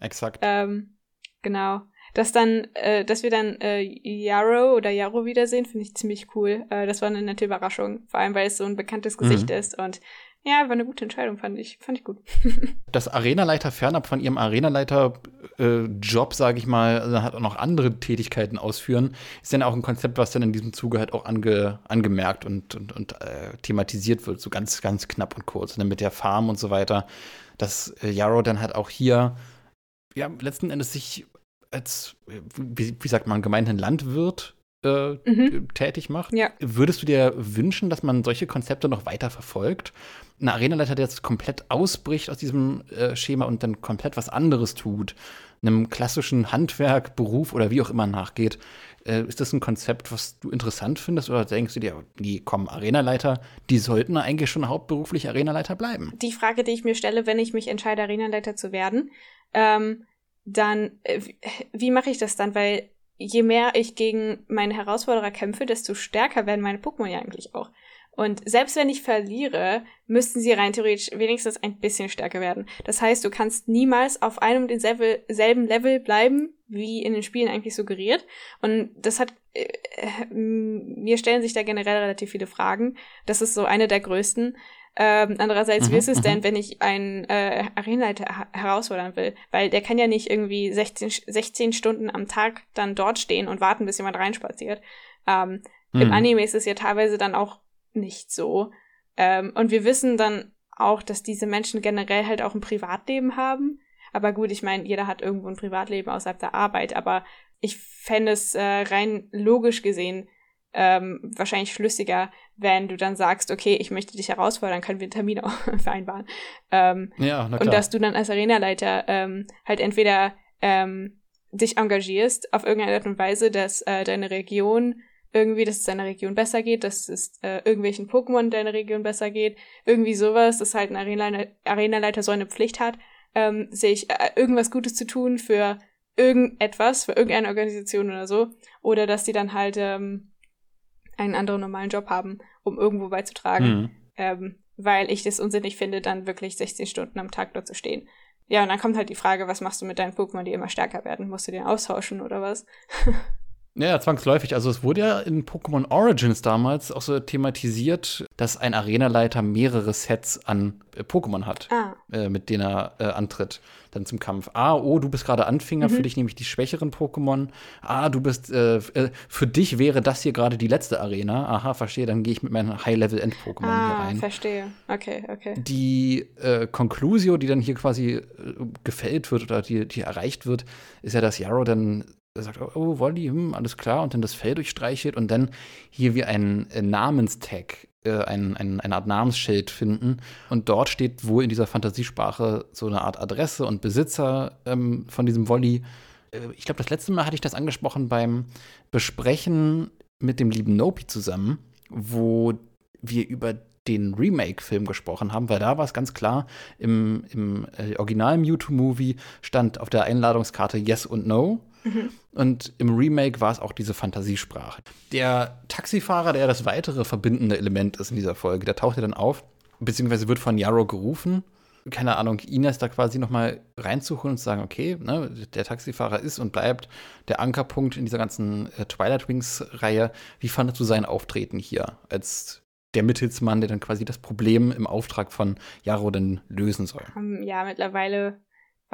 Exakt. Ähm, genau. Dass dann, äh, dass wir dann äh, Yarrow oder Yarrow wiedersehen, finde ich ziemlich cool. Äh, das war eine nette Überraschung. Vor allem, weil es so ein bekanntes Gesicht mhm. ist und ja, war eine gute Entscheidung, fand ich. Fand ich gut. Dass Arenaleiter fernab von ihrem Arenaleiter-Job, äh, sage ich mal, also hat auch noch andere Tätigkeiten ausführen, ist dann auch ein Konzept, was dann in diesem Zuge halt auch ange, angemerkt und, und, und äh, thematisiert wird, so ganz, ganz knapp und kurz. Und dann mit der Farm und so weiter, dass äh, Yarrow dann halt auch hier, ja, letzten Endes sich als, wie, wie sagt man, gemeinhin Landwirt äh, mhm. tätig macht. Ja. Würdest du dir wünschen, dass man solche Konzepte noch weiter verfolgt? Ein Arenaleiter, der jetzt komplett ausbricht aus diesem äh, Schema und dann komplett was anderes tut, einem klassischen Handwerk, Beruf oder wie auch immer nachgeht. Äh, ist das ein Konzept, was du interessant findest oder denkst du dir, die kommen Arenaleiter, die sollten eigentlich schon hauptberuflich Arenaleiter bleiben? Die Frage, die ich mir stelle, wenn ich mich entscheide, Arenaleiter zu werden, ähm, dann, äh, wie mache ich das dann? Weil je mehr ich gegen meine Herausforderer kämpfe, desto stärker werden meine Pokémon ja eigentlich auch. Und selbst wenn ich verliere, müssten sie rein theoretisch wenigstens ein bisschen stärker werden. Das heißt, du kannst niemals auf einem und denselben Level bleiben, wie in den Spielen eigentlich suggeriert. Und das hat, äh, äh, mir stellen sich da generell relativ viele Fragen. Das ist so eine der größten. Ähm, andererseits, mhm, wie ist es denn, mhm. wenn ich einen äh, Arenaleiter herausfordern will? Weil der kann ja nicht irgendwie 16, 16 Stunden am Tag dann dort stehen und warten, bis jemand reinspaziert. Ähm, mhm. Im Anime ist es ja teilweise dann auch nicht so. Ähm, und wir wissen dann auch, dass diese Menschen generell halt auch ein Privatleben haben. Aber gut, ich meine, jeder hat irgendwo ein Privatleben außerhalb der Arbeit, aber ich fände es äh, rein logisch gesehen ähm, wahrscheinlich schlüssiger, wenn du dann sagst, okay, ich möchte dich herausfordern, können wir einen Termin auch vereinbaren. Ähm, ja, na klar. Und dass du dann als Arenaleiter ähm, halt entweder ähm, dich engagierst auf irgendeine Art und Weise, dass äh, deine Region irgendwie, dass es deiner Region besser geht, dass es äh, irgendwelchen Pokémon deiner Region besser geht, irgendwie sowas, dass halt ein Arenaleiter, Arenaleiter so eine Pflicht hat, ähm, sich äh, irgendwas Gutes zu tun für irgendetwas, für irgendeine Organisation oder so, oder dass die dann halt ähm, einen anderen normalen Job haben, um irgendwo beizutragen. Mhm. Ähm, weil ich das unsinnig finde, dann wirklich 16 Stunden am Tag dort zu stehen. Ja, und dann kommt halt die Frage, was machst du mit deinen Pokémon, die immer stärker werden? Musst du den austauschen oder was? Ja, zwangsläufig. Also es wurde ja in Pokémon Origins damals auch so thematisiert, dass ein Arenaleiter mehrere Sets an äh, Pokémon hat, ah. äh, mit denen er äh, antritt dann zum Kampf. Ah, oh, du bist gerade Anfänger, mhm. für dich nehme ich die schwächeren Pokémon. Ah, du bist, äh, äh, für dich wäre das hier gerade die letzte Arena. Aha, verstehe, dann gehe ich mit meinen High-Level-End-Pokémon ah, hier rein. verstehe. Okay, okay. Die äh, Conclusio, die dann hier quasi gefällt wird oder die, die erreicht wird, ist ja, dass Yarrow dann sagt, oh, Wolli, hm, alles klar, und dann das Fell durchstreichelt und dann hier wie ein äh, Namenstag, äh, ein, ein, eine Art Namensschild finden. Und dort steht wohl in dieser Fantasiesprache so eine Art Adresse und Besitzer ähm, von diesem Wolli. Äh, ich glaube, das letzte Mal hatte ich das angesprochen beim Besprechen mit dem lieben Nopi zusammen, wo wir über den Remake-Film gesprochen haben, weil da war es ganz klar, im, im äh, Original Mewtwo-Movie stand auf der Einladungskarte Yes und No. Mhm. Und im Remake war es auch diese Fantasiesprache. Der Taxifahrer, der das weitere verbindende Element ist in dieser Folge, der taucht ja dann auf, beziehungsweise wird von Yarrow gerufen. keine Ahnung, Ines da quasi noch mal reinzuholen und zu sagen, okay, ne, der Taxifahrer ist und bleibt der Ankerpunkt in dieser ganzen äh, Twilight Wings-Reihe. Wie fandest du sein Auftreten hier als der Mittelsmann, der dann quasi das Problem im Auftrag von Jaro dann lösen soll? Ähm, ja, mittlerweile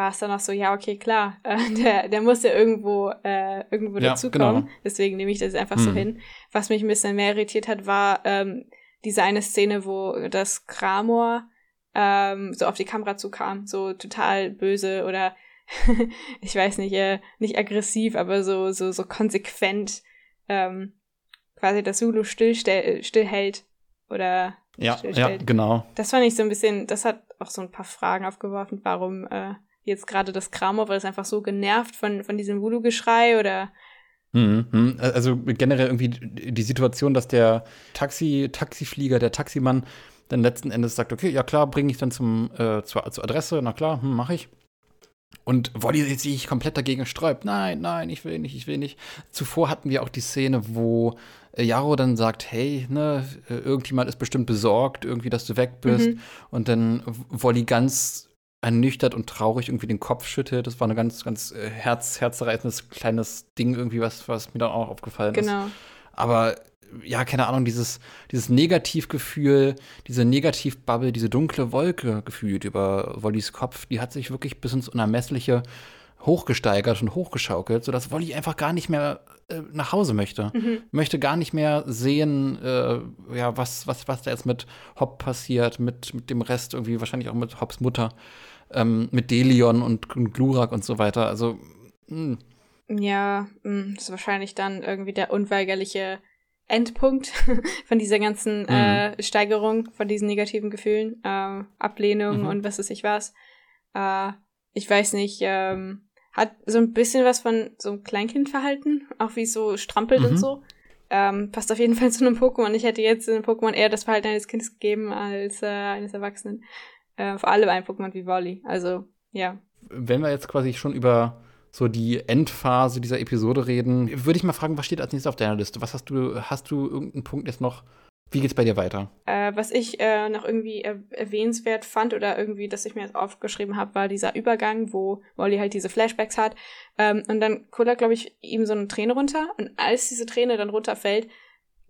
war es dann auch so, ja, okay, klar, äh, der, der muss ja irgendwo, äh, irgendwo ja, dazukommen. Genau. Deswegen nehme ich das einfach hm. so hin. Was mich ein bisschen mehr irritiert hat, war ähm, diese eine Szene, wo das Kramor ähm, so auf die Kamera zukam, so total böse oder ich weiß nicht, äh, nicht aggressiv, aber so, so, so konsequent ähm, quasi das Zulu stillstell, stillhält oder ja, ja, genau. Das fand ich so ein bisschen, das hat auch so ein paar Fragen aufgeworfen, warum äh, jetzt gerade das Kramo, weil es einfach so genervt von, von diesem Voodoo-Geschrei oder mhm, mhm. also generell irgendwie die Situation, dass der Taxi, Taxiflieger, der Taximann dann letzten Endes sagt, okay, ja klar, bringe ich dann zum, äh, zur, zur Adresse, na klar, hm, mache ich. Und Wolli sich komplett dagegen sträubt. Nein, nein, ich will nicht, ich will nicht. Zuvor hatten wir auch die Szene, wo äh, Jaro dann sagt, hey, ne, äh, irgendjemand ist bestimmt besorgt, irgendwie, dass du weg bist. Mhm. Und dann Wolli ganz ernüchtert und traurig irgendwie den Kopf schüttelt. Das war ein ganz, ganz äh, herz, herzreißendes kleines Ding irgendwie, was, was mir dann auch aufgefallen genau. ist. Aber ja, keine Ahnung, dieses, dieses Negativgefühl, diese Negativbubble, diese dunkle Wolke gefühlt über Wollys Kopf, die hat sich wirklich bis ins Unermessliche hochgesteigert und hochgeschaukelt, sodass Wolli einfach gar nicht mehr äh, nach Hause möchte. Mhm. Möchte gar nicht mehr sehen, äh, ja, was, was, was da jetzt mit Hopp passiert, mit, mit dem Rest, irgendwie wahrscheinlich auch mit Hopps Mutter, ähm, mit Delion und, und Glurak und so weiter. Also, mh. Hm. Ja, mh, hm, ist wahrscheinlich dann irgendwie der unweigerliche Endpunkt von dieser ganzen mhm. äh, Steigerung von diesen negativen Gefühlen, äh, Ablehnung mhm. und was weiß ich was. Äh, ich weiß nicht, ähm, hat so ein bisschen was von so einem Kleinkindverhalten, auch wie es so strampelt mhm. und so. Ähm, passt auf jeden Fall zu einem Pokémon. Ich hätte jetzt in Pokémon eher das Verhalten eines Kindes gegeben als äh, eines Erwachsenen. Äh, vor allem ein Pokémon wie Volley. Also, ja. Wenn wir jetzt quasi schon über so die Endphase dieser Episode reden, würde ich mal fragen, was steht als nächstes auf deiner Liste? Was hast du, hast du irgendeinen Punkt jetzt noch? Wie geht's bei dir weiter? Äh, was ich äh, noch irgendwie er erwähnenswert fand oder irgendwie, dass ich mir jetzt aufgeschrieben habe, war dieser Übergang, wo Molly halt diese Flashbacks hat. Ähm, und dann kullert, glaube ich, ihm so eine Träne runter. Und als diese Träne dann runterfällt,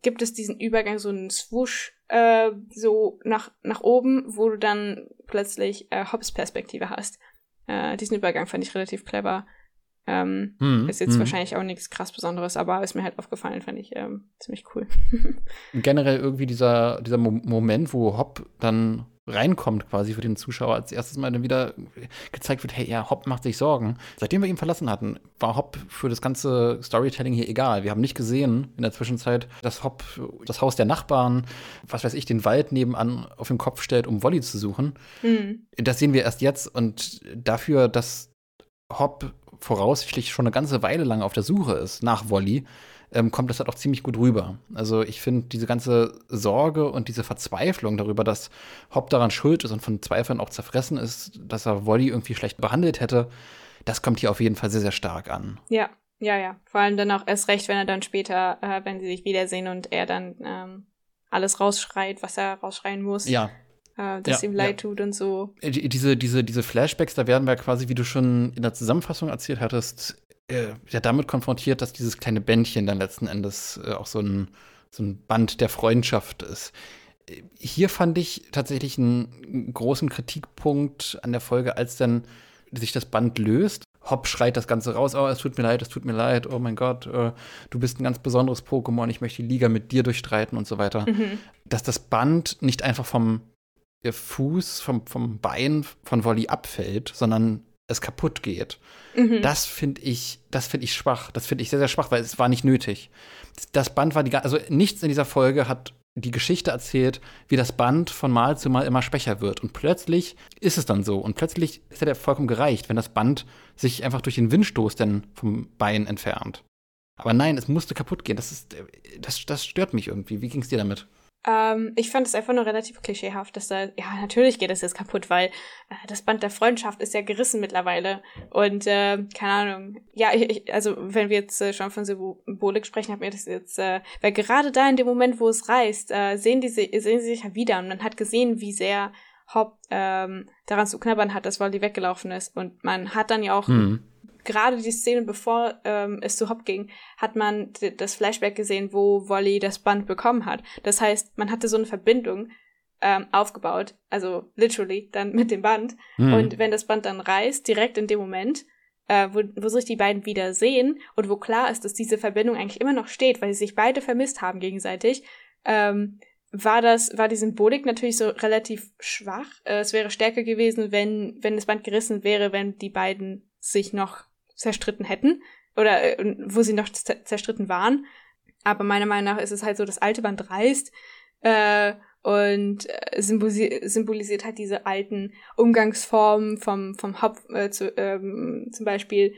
gibt es diesen Übergang, so einen Swoosh, äh, so nach, nach oben, wo du dann plötzlich äh, Hobbs Perspektive hast. Äh, diesen Übergang fand ich relativ clever. Ähm, hm, ist jetzt hm. wahrscheinlich auch nichts krass Besonderes, aber ist mir halt aufgefallen, fand ich ähm, ziemlich cool. Generell irgendwie dieser, dieser Mo Moment, wo Hopp dann reinkommt quasi für den Zuschauer, als erstes Mal dann wieder gezeigt wird, hey, ja, Hopp macht sich Sorgen. Seitdem wir ihn verlassen hatten, war Hopp für das ganze Storytelling hier egal. Wir haben nicht gesehen in der Zwischenzeit, dass Hopp das Haus der Nachbarn, was weiß ich, den Wald nebenan auf den Kopf stellt, um Wolli zu suchen. Mhm. Das sehen wir erst jetzt und dafür, dass Hopp voraussichtlich schon eine ganze Weile lang auf der Suche ist nach Wolli, ähm, kommt das halt auch ziemlich gut rüber. Also ich finde diese ganze Sorge und diese Verzweiflung darüber, dass Hopp daran schuld ist und von Zweifeln auch zerfressen ist, dass er Wolli irgendwie schlecht behandelt hätte, das kommt hier auf jeden Fall sehr, sehr stark an. Ja, ja, ja. Vor allem dann auch erst recht, wenn er dann später, äh, wenn sie sich wiedersehen und er dann ähm, alles rausschreit, was er rausschreien muss. Ja, äh, dass ja, ihm leid ja. tut und so. Äh, diese, diese, diese Flashbacks, da werden wir quasi, wie du schon in der Zusammenfassung erzählt hattest, äh, ja damit konfrontiert, dass dieses kleine Bändchen dann letzten Endes äh, auch so ein, so ein Band der Freundschaft ist. Hier fand ich tatsächlich einen großen Kritikpunkt an der Folge, als dann sich das Band löst. Hopp schreit das Ganze raus, oh, es tut mir leid, es tut mir leid, oh mein Gott, äh, du bist ein ganz besonderes Pokémon, ich möchte die Liga mit dir durchstreiten und so weiter. Mhm. Dass das Band nicht einfach vom Fuß vom, vom Bein von Wolli abfällt, sondern es kaputt geht. Mhm. Das finde ich, das finde ich schwach. Das finde ich sehr, sehr schwach, weil es war nicht nötig. Das Band war die, also nichts in dieser Folge hat die Geschichte erzählt, wie das Band von Mal zu Mal immer schwächer wird. Und plötzlich ist es dann so. Und plötzlich ist ja vollkommen gereicht, wenn das Band sich einfach durch den Windstoß dann vom Bein entfernt. Aber nein, es musste kaputt gehen. Das, ist, das, das stört mich irgendwie. Wie ging es dir damit? Ähm, ich fand es einfach nur relativ klischeehaft, dass da, ja, natürlich geht das jetzt kaputt, weil äh, das Band der Freundschaft ist ja gerissen mittlerweile. Und, äh, keine Ahnung. Ja, ich, ich, also, wenn wir jetzt äh, schon von Symbolik sprechen, hat mir das jetzt, äh, weil gerade da in dem Moment, wo es reißt, äh, sehen, die, sehen sie sich ja wieder und man hat gesehen, wie sehr Hop ähm, daran zu knabbern hat, dass Wally weggelaufen ist. Und man hat dann ja auch mhm. Gerade die Szene, bevor ähm, es zu Hop ging, hat man das Flashback gesehen, wo Wally das Band bekommen hat. Das heißt, man hatte so eine Verbindung ähm, aufgebaut, also literally dann mit dem Band. Mhm. Und wenn das Band dann reißt, direkt in dem Moment, äh, wo, wo sich die beiden wieder sehen und wo klar ist, dass diese Verbindung eigentlich immer noch steht, weil sie sich beide vermisst haben gegenseitig, ähm, war das, war die Symbolik natürlich so relativ schwach. Äh, es wäre stärker gewesen, wenn, wenn das Band gerissen wäre, wenn die beiden sich noch zerstritten hätten oder äh, wo sie noch zerstritten waren. Aber meiner Meinung nach ist es halt so, das alte Band reißt äh, und äh, symbolisiert, symbolisiert halt diese alten Umgangsformen vom, vom Hopf äh, zu, ähm, zum Beispiel,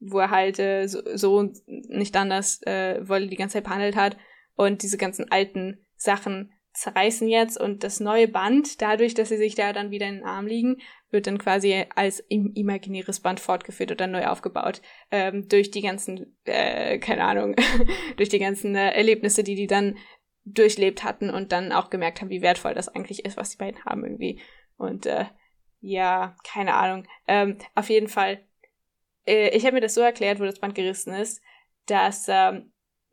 wo er halt äh, so, so nicht anders äh, Wolle die ganze Zeit behandelt hat und diese ganzen alten Sachen zerreißen jetzt und das neue Band, dadurch, dass sie sich da dann wieder in den Arm liegen, wird dann quasi als im imaginäres Band fortgeführt oder neu aufgebaut ähm, durch die ganzen, äh, keine Ahnung, durch die ganzen äh, Erlebnisse, die die dann durchlebt hatten und dann auch gemerkt haben, wie wertvoll das eigentlich ist, was die beiden haben irgendwie. Und äh, ja, keine Ahnung. Ähm, auf jeden Fall, äh, ich habe mir das so erklärt, wo das Band gerissen ist, dass, ähm,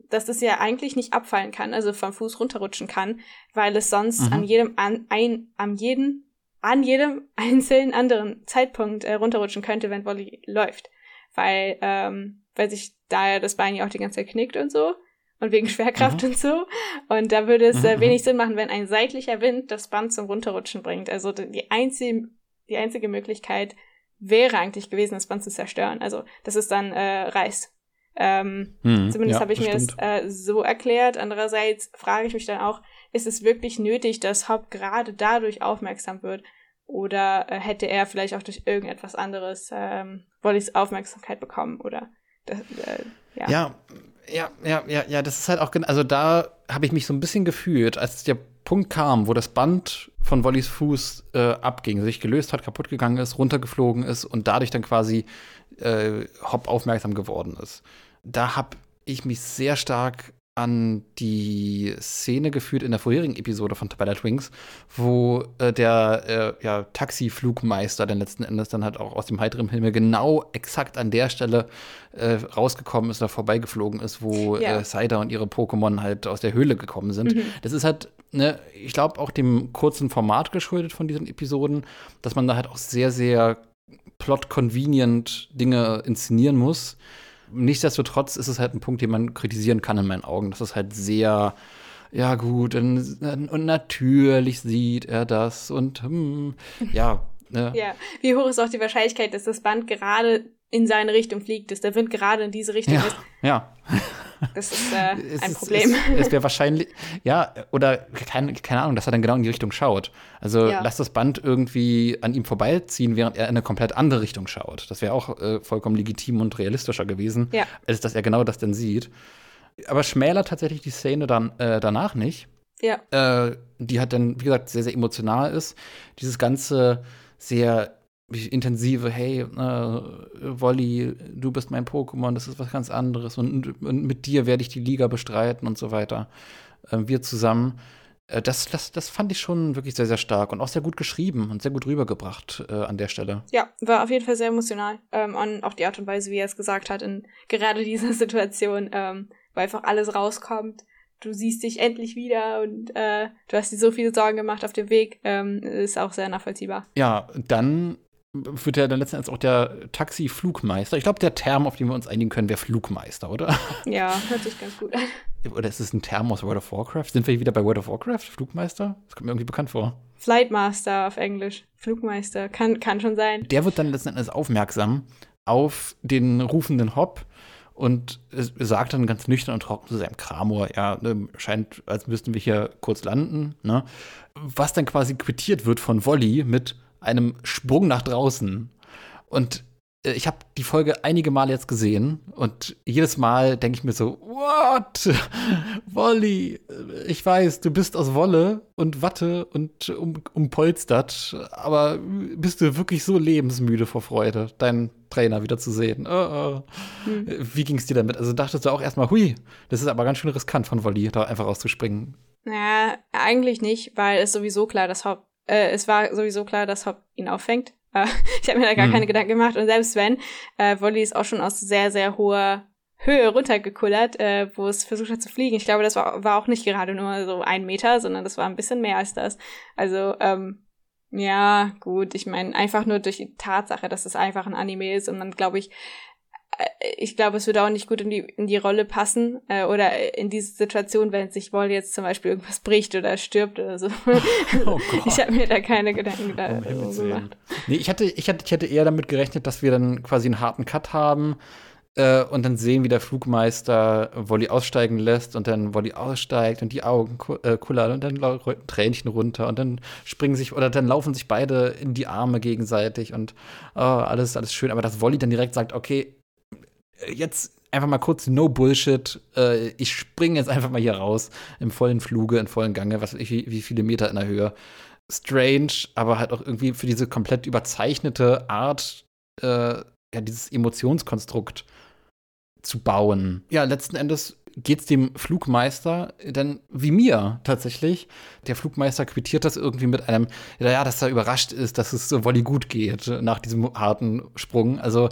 dass das ja eigentlich nicht abfallen kann, also vom Fuß runterrutschen kann, weil es sonst mhm. an jedem an, ein, an jedem an jedem einzelnen anderen Zeitpunkt äh, runterrutschen könnte, wenn Volley läuft. Weil, ähm, weil sich da das Bein ja auch die ganze Zeit knickt und so und wegen Schwerkraft mhm. und so. Und da würde es äh, mhm. wenig Sinn machen, wenn ein seitlicher Wind das Band zum Runterrutschen bringt. Also die einzige, die einzige Möglichkeit wäre eigentlich gewesen, das Band zu zerstören. Also, dass es dann äh, reißt. Ähm, mhm, zumindest ja, habe ich mir das äh, so erklärt. Andererseits frage ich mich dann auch, ist es wirklich nötig, dass Hop gerade dadurch aufmerksam wird? Oder äh, hätte er vielleicht auch durch irgendetwas anderes ähm, Wollys Aufmerksamkeit bekommen? Oder das, äh, ja. ja, ja, ja, ja, ja, das ist halt auch, also da habe ich mich so ein bisschen gefühlt, als der Punkt kam, wo das Band von Wollys Fuß äh, abging, sich gelöst hat, kaputt gegangen ist, runtergeflogen ist und dadurch dann quasi äh, Hop aufmerksam geworden ist. Da habe ich mich sehr stark an die Szene geführt in der vorherigen Episode von Twilight Wings, wo äh, der äh, ja, Taxiflugmeister dann letzten Endes dann halt auch aus dem heiteren Himmel genau exakt an der Stelle äh, rausgekommen ist oder vorbeigeflogen ist, wo ja. äh, Cider und ihre Pokémon halt aus der Höhle gekommen sind. Mhm. Das ist halt, ne, ich glaube, auch dem kurzen Format geschuldet von diesen Episoden, dass man da halt auch sehr, sehr plot-convenient Dinge inszenieren muss nichtsdestotrotz ist es halt ein Punkt, den man kritisieren kann in meinen Augen. Das ist halt sehr, ja gut, und, und natürlich sieht er das und hm, ja. Ne. Ja, wie hoch ist auch die Wahrscheinlichkeit, dass das Band gerade in seine Richtung fliegt, dass der Wind gerade in diese Richtung ja, ist? Ja. Das ist äh, ein ist, Problem. Es, es wäre wahrscheinlich, ja, oder keine, keine Ahnung, dass er dann genau in die Richtung schaut. Also ja. lass das Band irgendwie an ihm vorbeiziehen, während er in eine komplett andere Richtung schaut. Das wäre auch äh, vollkommen legitim und realistischer gewesen, ja. als dass er genau das denn sieht. Aber schmälert tatsächlich die Szene dann äh, danach nicht. Ja. Äh, die hat dann, wie gesagt, sehr, sehr emotional ist. Dieses ganze sehr intensive, hey, äh, Wolli, du bist mein Pokémon, das ist was ganz anderes und, und, mit dir werde ich die Liga bestreiten und so weiter. Äh, wir zusammen. Äh, das, das, das fand ich schon wirklich sehr, sehr stark und auch sehr gut geschrieben und sehr gut rübergebracht äh, an der Stelle. Ja, war auf jeden Fall sehr emotional. Ähm, und auch die Art und Weise, wie er es gesagt hat, in gerade dieser Situation, ähm, wo einfach alles rauskommt du siehst dich endlich wieder und äh, du hast dir so viele Sorgen gemacht auf dem Weg, ähm, ist auch sehr nachvollziehbar. Ja, dann wird ja dann letzten Endes auch der Taxi-Flugmeister. Ich glaube, der Term, auf den wir uns einigen können, wäre Flugmeister, oder? Ja, hört sich ganz gut an. Oder ist es ein Term aus World of Warcraft? Sind wir wieder bei World of Warcraft? Flugmeister? Das kommt mir irgendwie bekannt vor. Flightmaster auf Englisch. Flugmeister. Kann, kann schon sein. Der wird dann letzten Endes aufmerksam auf den rufenden Hop und sagt dann ganz nüchtern und trocken zu seinem Kramor, ja, ne, scheint, als müssten wir hier kurz landen, ne? Was dann quasi quittiert wird von Wolli mit einem Sprung nach draußen. Und äh, ich habe die Folge einige Male jetzt gesehen und jedes Mal denke ich mir so, what? Wolli, ich weiß, du bist aus Wolle und Watte und um, umpolstert, aber bist du wirklich so lebensmüde vor Freude, deinen Trainer wieder zu sehen? Oh, oh. Hm. Wie ging es dir damit? Also dachtest du auch erstmal, hui, das ist aber ganz schön riskant von Wolli, da einfach rauszuspringen. Naja, eigentlich nicht, weil es sowieso klar, dass Haupt äh, es war sowieso klar, dass Hop ihn auffängt. Äh, ich habe mir da gar hm. keine Gedanken gemacht. Und selbst wenn, äh, Wolli ist auch schon aus sehr, sehr hoher Höhe runtergekullert, äh, wo es versucht hat zu fliegen. Ich glaube, das war, war auch nicht gerade nur so ein Meter, sondern das war ein bisschen mehr als das. Also, ähm, ja, gut, ich meine, einfach nur durch die Tatsache, dass es einfach ein Anime ist und dann glaube ich, ich glaube, es würde auch nicht gut in die, in die Rolle passen äh, oder in diese Situation, wenn sich Woll jetzt zum Beispiel irgendwas bricht oder stirbt oder so. Oh ich habe mir da keine Gedanken da oh, gemacht. Nee, ich hatte, ich, hatte, ich hätte eher damit gerechnet, dass wir dann quasi einen harten Cut haben äh, und dann sehen, wie der Flugmeister Wolli aussteigen lässt und dann Wolli aussteigt und die Augen äh, kullern und dann Tränchen runter und dann springen sich oder dann laufen sich beide in die Arme gegenseitig und oh, alles, alles schön. Aber dass Wolli dann direkt sagt, okay, jetzt einfach mal kurz no Bullshit. Äh, ich springe jetzt einfach mal hier raus im vollen Fluge, in vollen Gange, was ich, wie, wie viele Meter in der Höhe. Strange, aber halt auch irgendwie für diese komplett überzeichnete Art, äh, ja, dieses Emotionskonstrukt zu bauen. Ja, letzten Endes geht es dem Flugmeister denn wie mir tatsächlich. Der Flugmeister quittiert das irgendwie mit einem, ja, dass er überrascht ist, dass es so Wolli gut geht nach diesem harten Sprung. Also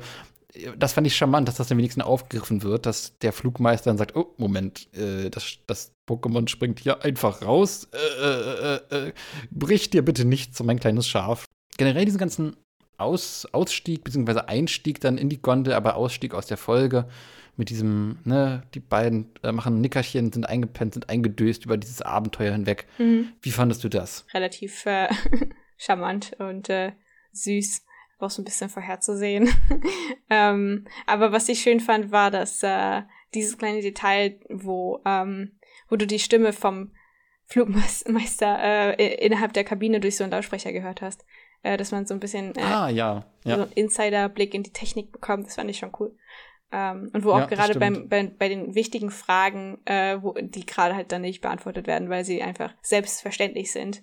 das fand ich charmant, dass das dann wenigstens aufgegriffen wird, dass der Flugmeister dann sagt, oh, Moment, äh, das, das Pokémon springt hier einfach raus. Äh, äh, äh, äh brich dir bitte nicht so mein kleines Schaf. Generell diesen ganzen aus Ausstieg bzw. Einstieg dann in die Gondel, aber Ausstieg aus der Folge mit diesem, ne, die beiden äh, machen ein Nickerchen, sind eingepennt, sind eingedöst über dieses Abenteuer hinweg. Mhm. Wie fandest du das? Relativ charmant und süß auch so ein bisschen vorherzusehen. ähm, aber was ich schön fand, war, dass äh, dieses kleine Detail, wo, ähm, wo du die Stimme vom Flugmeister äh, innerhalb der Kabine durch so einen Lautsprecher gehört hast. Äh, dass man so ein bisschen äh, ah, ja. Ja. so einen Insider-Blick in die Technik bekommt. Das fand ich schon cool. Ähm, und wo auch ja, gerade beim, bei, bei den wichtigen Fragen, äh, wo, die gerade halt dann nicht beantwortet werden, weil sie einfach selbstverständlich sind,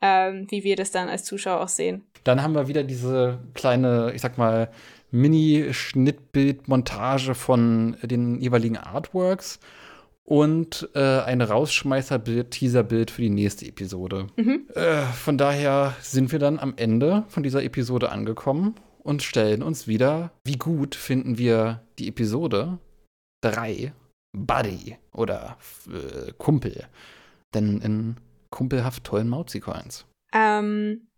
ähm, wie wir das dann als Zuschauer auch sehen. Dann haben wir wieder diese kleine, ich sag mal, Mini-Schnittbild-Montage von den jeweiligen Artworks und äh, ein Rausschmeißerbild, Teaserbild für die nächste Episode. Mhm. Äh, von daher sind wir dann am Ende von dieser Episode angekommen und stellen uns wieder, wie gut finden wir die Episode 3 Buddy oder äh, Kumpel. Denn in kumpelhaft tollen Mauzi-Coins? Ähm,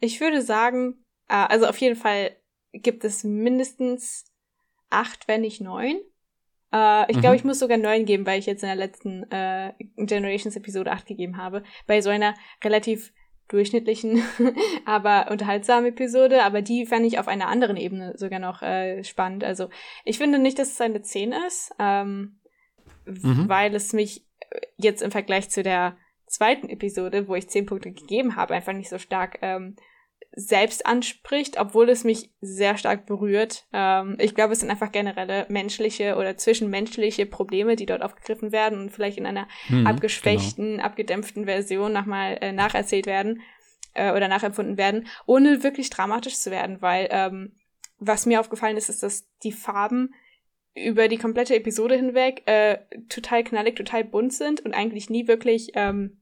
ich würde sagen, äh, also auf jeden Fall gibt es mindestens acht, wenn nicht neun. Äh, ich mhm. glaube, ich muss sogar neun geben, weil ich jetzt in der letzten äh, Generations Episode acht gegeben habe. Bei so einer relativ durchschnittlichen, aber unterhaltsamen Episode. Aber die fand ich auf einer anderen Ebene sogar noch äh, spannend. Also ich finde nicht, dass es eine 10 ist, ähm, mhm. weil es mich jetzt im Vergleich zu der zweiten Episode, wo ich zehn Punkte gegeben habe, einfach nicht so stark ähm, selbst anspricht, obwohl es mich sehr stark berührt. Ähm, ich glaube, es sind einfach generelle menschliche oder zwischenmenschliche Probleme, die dort aufgegriffen werden und vielleicht in einer mhm, abgeschwächten, genau. abgedämpften Version nochmal äh, nacherzählt werden äh, oder nachempfunden werden, ohne wirklich dramatisch zu werden, weil ähm, was mir aufgefallen ist, ist, dass die Farben über die komplette Episode hinweg äh, total knallig, total bunt sind und eigentlich nie wirklich ähm,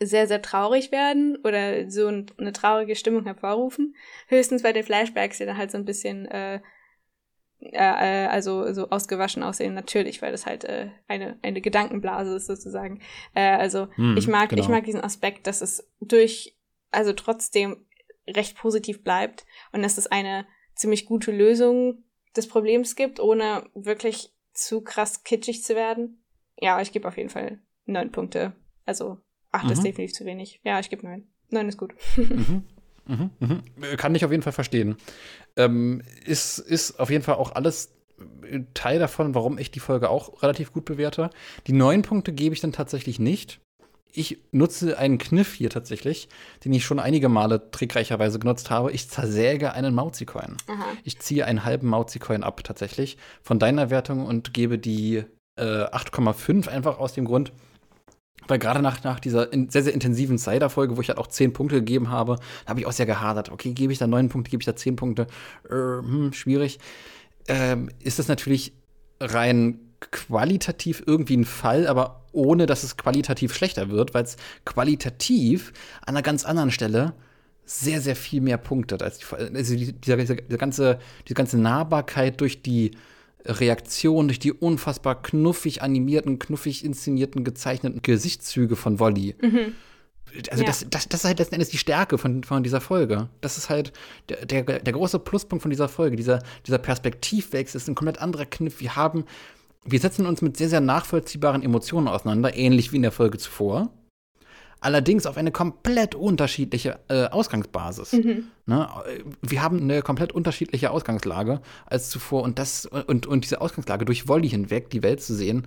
sehr, sehr traurig werden oder so ein, eine traurige Stimmung hervorrufen. Höchstens bei den Flashbacks, die dann halt so ein bisschen äh, äh, äh, also so ausgewaschen aussehen, natürlich, weil das halt äh, eine, eine Gedankenblase ist sozusagen. Äh, also hm, ich mag, genau. ich mag diesen Aspekt, dass es durch, also trotzdem recht positiv bleibt und dass es eine ziemlich gute Lösung des Problems gibt, ohne wirklich zu krass kitschig zu werden. Ja, ich gebe auf jeden Fall neun Punkte. Also Acht mhm. ist definitiv zu wenig. Ja, ich gebe neun. Neun ist gut. Mhm. Mhm, mhm. Kann ich auf jeden Fall verstehen. Ähm, ist, ist auf jeden Fall auch alles Teil davon, warum ich die Folge auch relativ gut bewerte. Die neun Punkte gebe ich dann tatsächlich nicht. Ich nutze einen Kniff hier tatsächlich, den ich schon einige Male trickreicherweise genutzt habe. Ich zersäge einen Mauzi-Coin. Ich ziehe einen halben Mauzi-Coin ab tatsächlich von deiner Wertung und gebe die äh, 8,5 einfach aus dem Grund, weil gerade nach, nach dieser in, sehr, sehr intensiven Cider-Folge, wo ich halt auch zehn Punkte gegeben habe, habe ich auch sehr gehadert. Okay, gebe ich da neun Punkte, gebe ich da zehn Punkte? Äh, hm, schwierig. Ähm, ist das natürlich rein qualitativ irgendwie ein Fall, aber ohne dass es qualitativ schlechter wird, weil es qualitativ an einer ganz anderen Stelle sehr, sehr viel mehr punktet. Als die, also dieser, dieser, dieser ganze, diese ganze Nahbarkeit durch die Reaktion, durch die unfassbar knuffig animierten, knuffig inszenierten, gezeichneten Gesichtszüge von Wolli. Mhm. Also ja. das, das, das ist halt letzten Endes die Stärke von, von dieser Folge. Das ist halt der, der, der große Pluspunkt von dieser Folge. Dieser, dieser Perspektivwechsel ist ein komplett anderer Kniff. Wir haben, wir setzen uns mit sehr, sehr nachvollziehbaren Emotionen auseinander, ähnlich wie in der Folge zuvor allerdings auf eine komplett unterschiedliche äh, Ausgangsbasis. Mhm. Ne? Wir haben eine komplett unterschiedliche Ausgangslage als zuvor und das und, und diese Ausgangslage durch Wolli hinweg, die Welt zu sehen,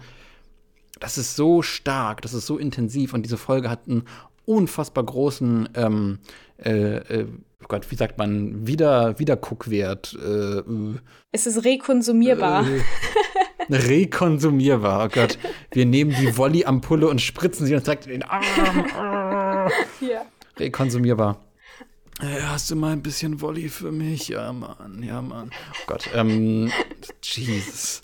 das ist so stark, das ist so intensiv und diese Folge hat einen unfassbar großen ähm, äh, äh, oh Gott, wie sagt man, wieder, Wiederguckwert. Äh, es ist rekonsumierbar. Äh, rekonsumierbar. Oh Gott, wir nehmen die Wolli-Ampulle und spritzen sie uns direkt in den Arm. ja. Rekonsumierbar. Hey, hast du mal ein bisschen Wolli für mich? Ja, Mann, ja, Mann. Oh Gott, ähm, Jesus.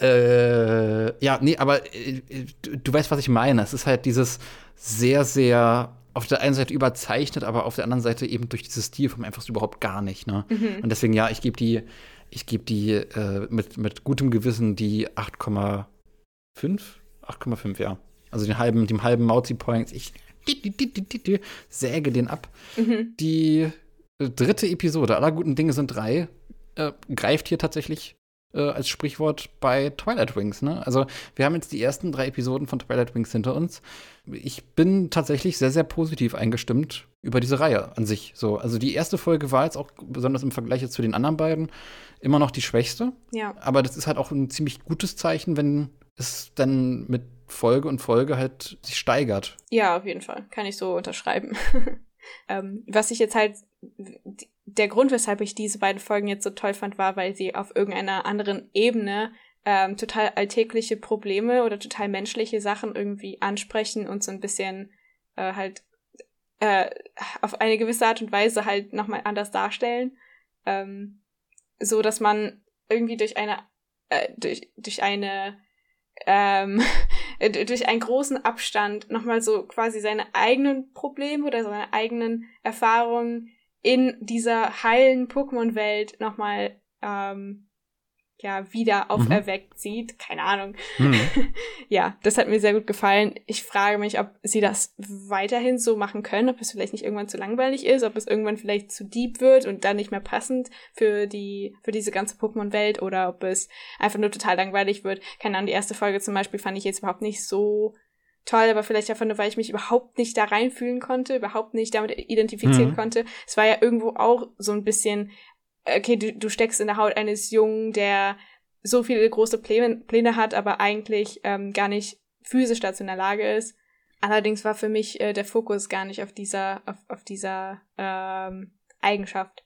Äh, ja, nee, aber äh, du, du weißt, was ich meine. Es ist halt dieses sehr, sehr auf der einen Seite überzeichnet, aber auf der anderen Seite eben durch dieses Stilform einfach so überhaupt gar nicht. Ne? Mhm. Und deswegen, ja, ich gebe die ich gebe die äh, mit, mit gutem Gewissen die 8,5? 8,5, ja. Also den halben, dem halben Mauzi Point. Ich säge den ab. Mhm. Die dritte Episode, aller guten Dinge sind drei, äh, greift hier tatsächlich äh, als Sprichwort bei Twilight Wings. Ne? Also wir haben jetzt die ersten drei Episoden von Twilight Wings hinter uns. Ich bin tatsächlich sehr, sehr positiv eingestimmt über diese Reihe an sich. So, also die erste Folge war jetzt auch besonders im Vergleich zu den anderen beiden immer noch die schwächste. Ja. Aber das ist halt auch ein ziemlich gutes Zeichen, wenn es dann mit Folge und Folge halt sich steigert. Ja, auf jeden Fall. Kann ich so unterschreiben. ähm, was ich jetzt halt, der Grund, weshalb ich diese beiden Folgen jetzt so toll fand, war, weil sie auf irgendeiner anderen Ebene ähm, total alltägliche Probleme oder total menschliche Sachen irgendwie ansprechen und so ein bisschen äh, halt äh, auf eine gewisse Art und Weise halt nochmal anders darstellen. Ähm, so, dass man irgendwie durch eine, äh, durch, durch eine, ähm, durch einen großen Abstand nochmal so quasi seine eigenen Probleme oder seine eigenen Erfahrungen in dieser heilen Pokémon-Welt nochmal ähm, ja, wieder auferweckt mhm. sieht. Keine Ahnung. Mhm. ja, das hat mir sehr gut gefallen. Ich frage mich, ob sie das weiterhin so machen können, ob es vielleicht nicht irgendwann zu langweilig ist, ob es irgendwann vielleicht zu deep wird und dann nicht mehr passend für die, für diese ganze Pokémon-Welt oder ob es einfach nur total langweilig wird. Keine Ahnung, die erste Folge zum Beispiel fand ich jetzt überhaupt nicht so toll, aber vielleicht einfach nur, weil ich mich überhaupt nicht da reinfühlen konnte, überhaupt nicht damit identifizieren mhm. konnte. Es war ja irgendwo auch so ein bisschen okay, du, du steckst in der Haut eines Jungen, der so viele große Pläne, Pläne hat, aber eigentlich ähm, gar nicht physisch dazu in der Lage ist. Allerdings war für mich äh, der Fokus gar nicht auf dieser, auf, auf dieser ähm, Eigenschaft.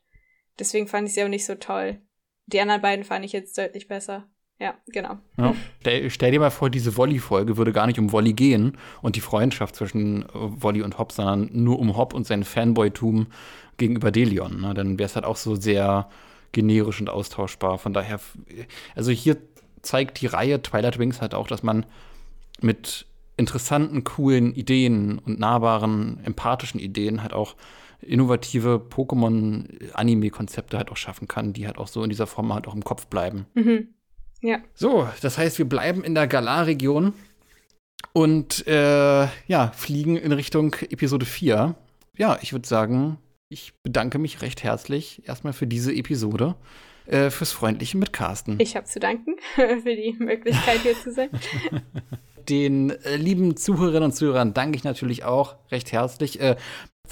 Deswegen fand ich sie auch nicht so toll. Die anderen beiden fand ich jetzt deutlich besser. Ja, genau. Ja. Stell, stell, dir mal vor, diese Wolli-Folge würde gar nicht um Wolli gehen und die Freundschaft zwischen äh, Wolli und Hop, sondern nur um Hop und sein Fanboy-Tum gegenüber Delion. Ne? Dann wäre es halt auch so sehr generisch und austauschbar. Von daher, also hier zeigt die Reihe Twilight Wings halt auch, dass man mit interessanten, coolen Ideen und nahbaren, empathischen Ideen halt auch innovative Pokémon-Anime-Konzepte halt auch schaffen kann, die halt auch so in dieser Form halt auch im Kopf bleiben. Mhm. Ja. So, das heißt, wir bleiben in der Galar-Region und äh, ja, fliegen in Richtung Episode 4. Ja, ich würde sagen, ich bedanke mich recht herzlich erstmal für diese Episode, äh, fürs freundliche Mitcasten. Ich habe zu danken für die Möglichkeit, hier zu sein. Den äh, lieben Zuhörerinnen und Zuhörern danke ich natürlich auch recht herzlich. Äh,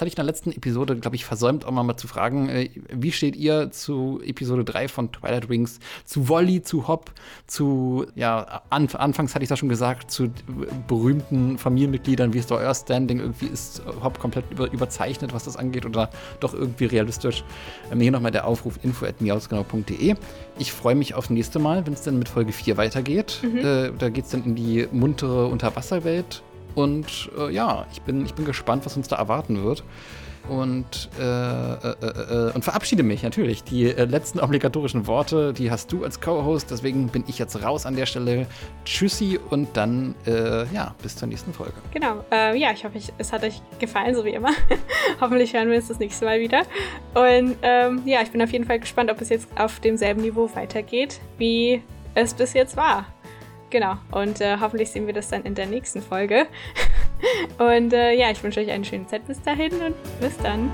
das hatte ich in der letzten Episode, glaube ich, versäumt, auch mal, mal zu fragen. Äh, wie steht ihr zu Episode 3 von Twilight Wings, zu Wolly, zu Hop, zu, ja, an, anfangs hatte ich das schon gesagt, zu berühmten Familienmitgliedern, wie es da euer Standing irgendwie ist, Hop komplett über, überzeichnet, was das angeht, oder doch irgendwie realistisch. Ähm, hier nochmal der Aufruf info at miausgenau.de. Ich freue mich aufs nächste Mal, wenn es dann mit Folge 4 weitergeht. Mhm. Äh, da geht es dann in die muntere Unterwasserwelt Und äh, ja, ich bin, ich bin gespannt, was uns da erwarten wird und, äh, äh, äh, und verabschiede mich natürlich. Die äh, letzten obligatorischen Worte, die hast du als Co-Host, deswegen bin ich jetzt raus an der Stelle. Tschüssi und dann, äh, ja, bis zur nächsten Folge. Genau, äh, ja, ich hoffe, ich, es hat euch gefallen, so wie immer. Hoffentlich hören wir uns das nächste Mal wieder. Und ähm, ja, ich bin auf jeden Fall gespannt, ob es jetzt auf demselben Niveau weitergeht, wie es bis jetzt war. Genau, und hoffentlich sehen wir das dann in der nächsten Folge. Und äh, ja, ich wünsche euch eine schöne Zeit bis dahin und bis dann.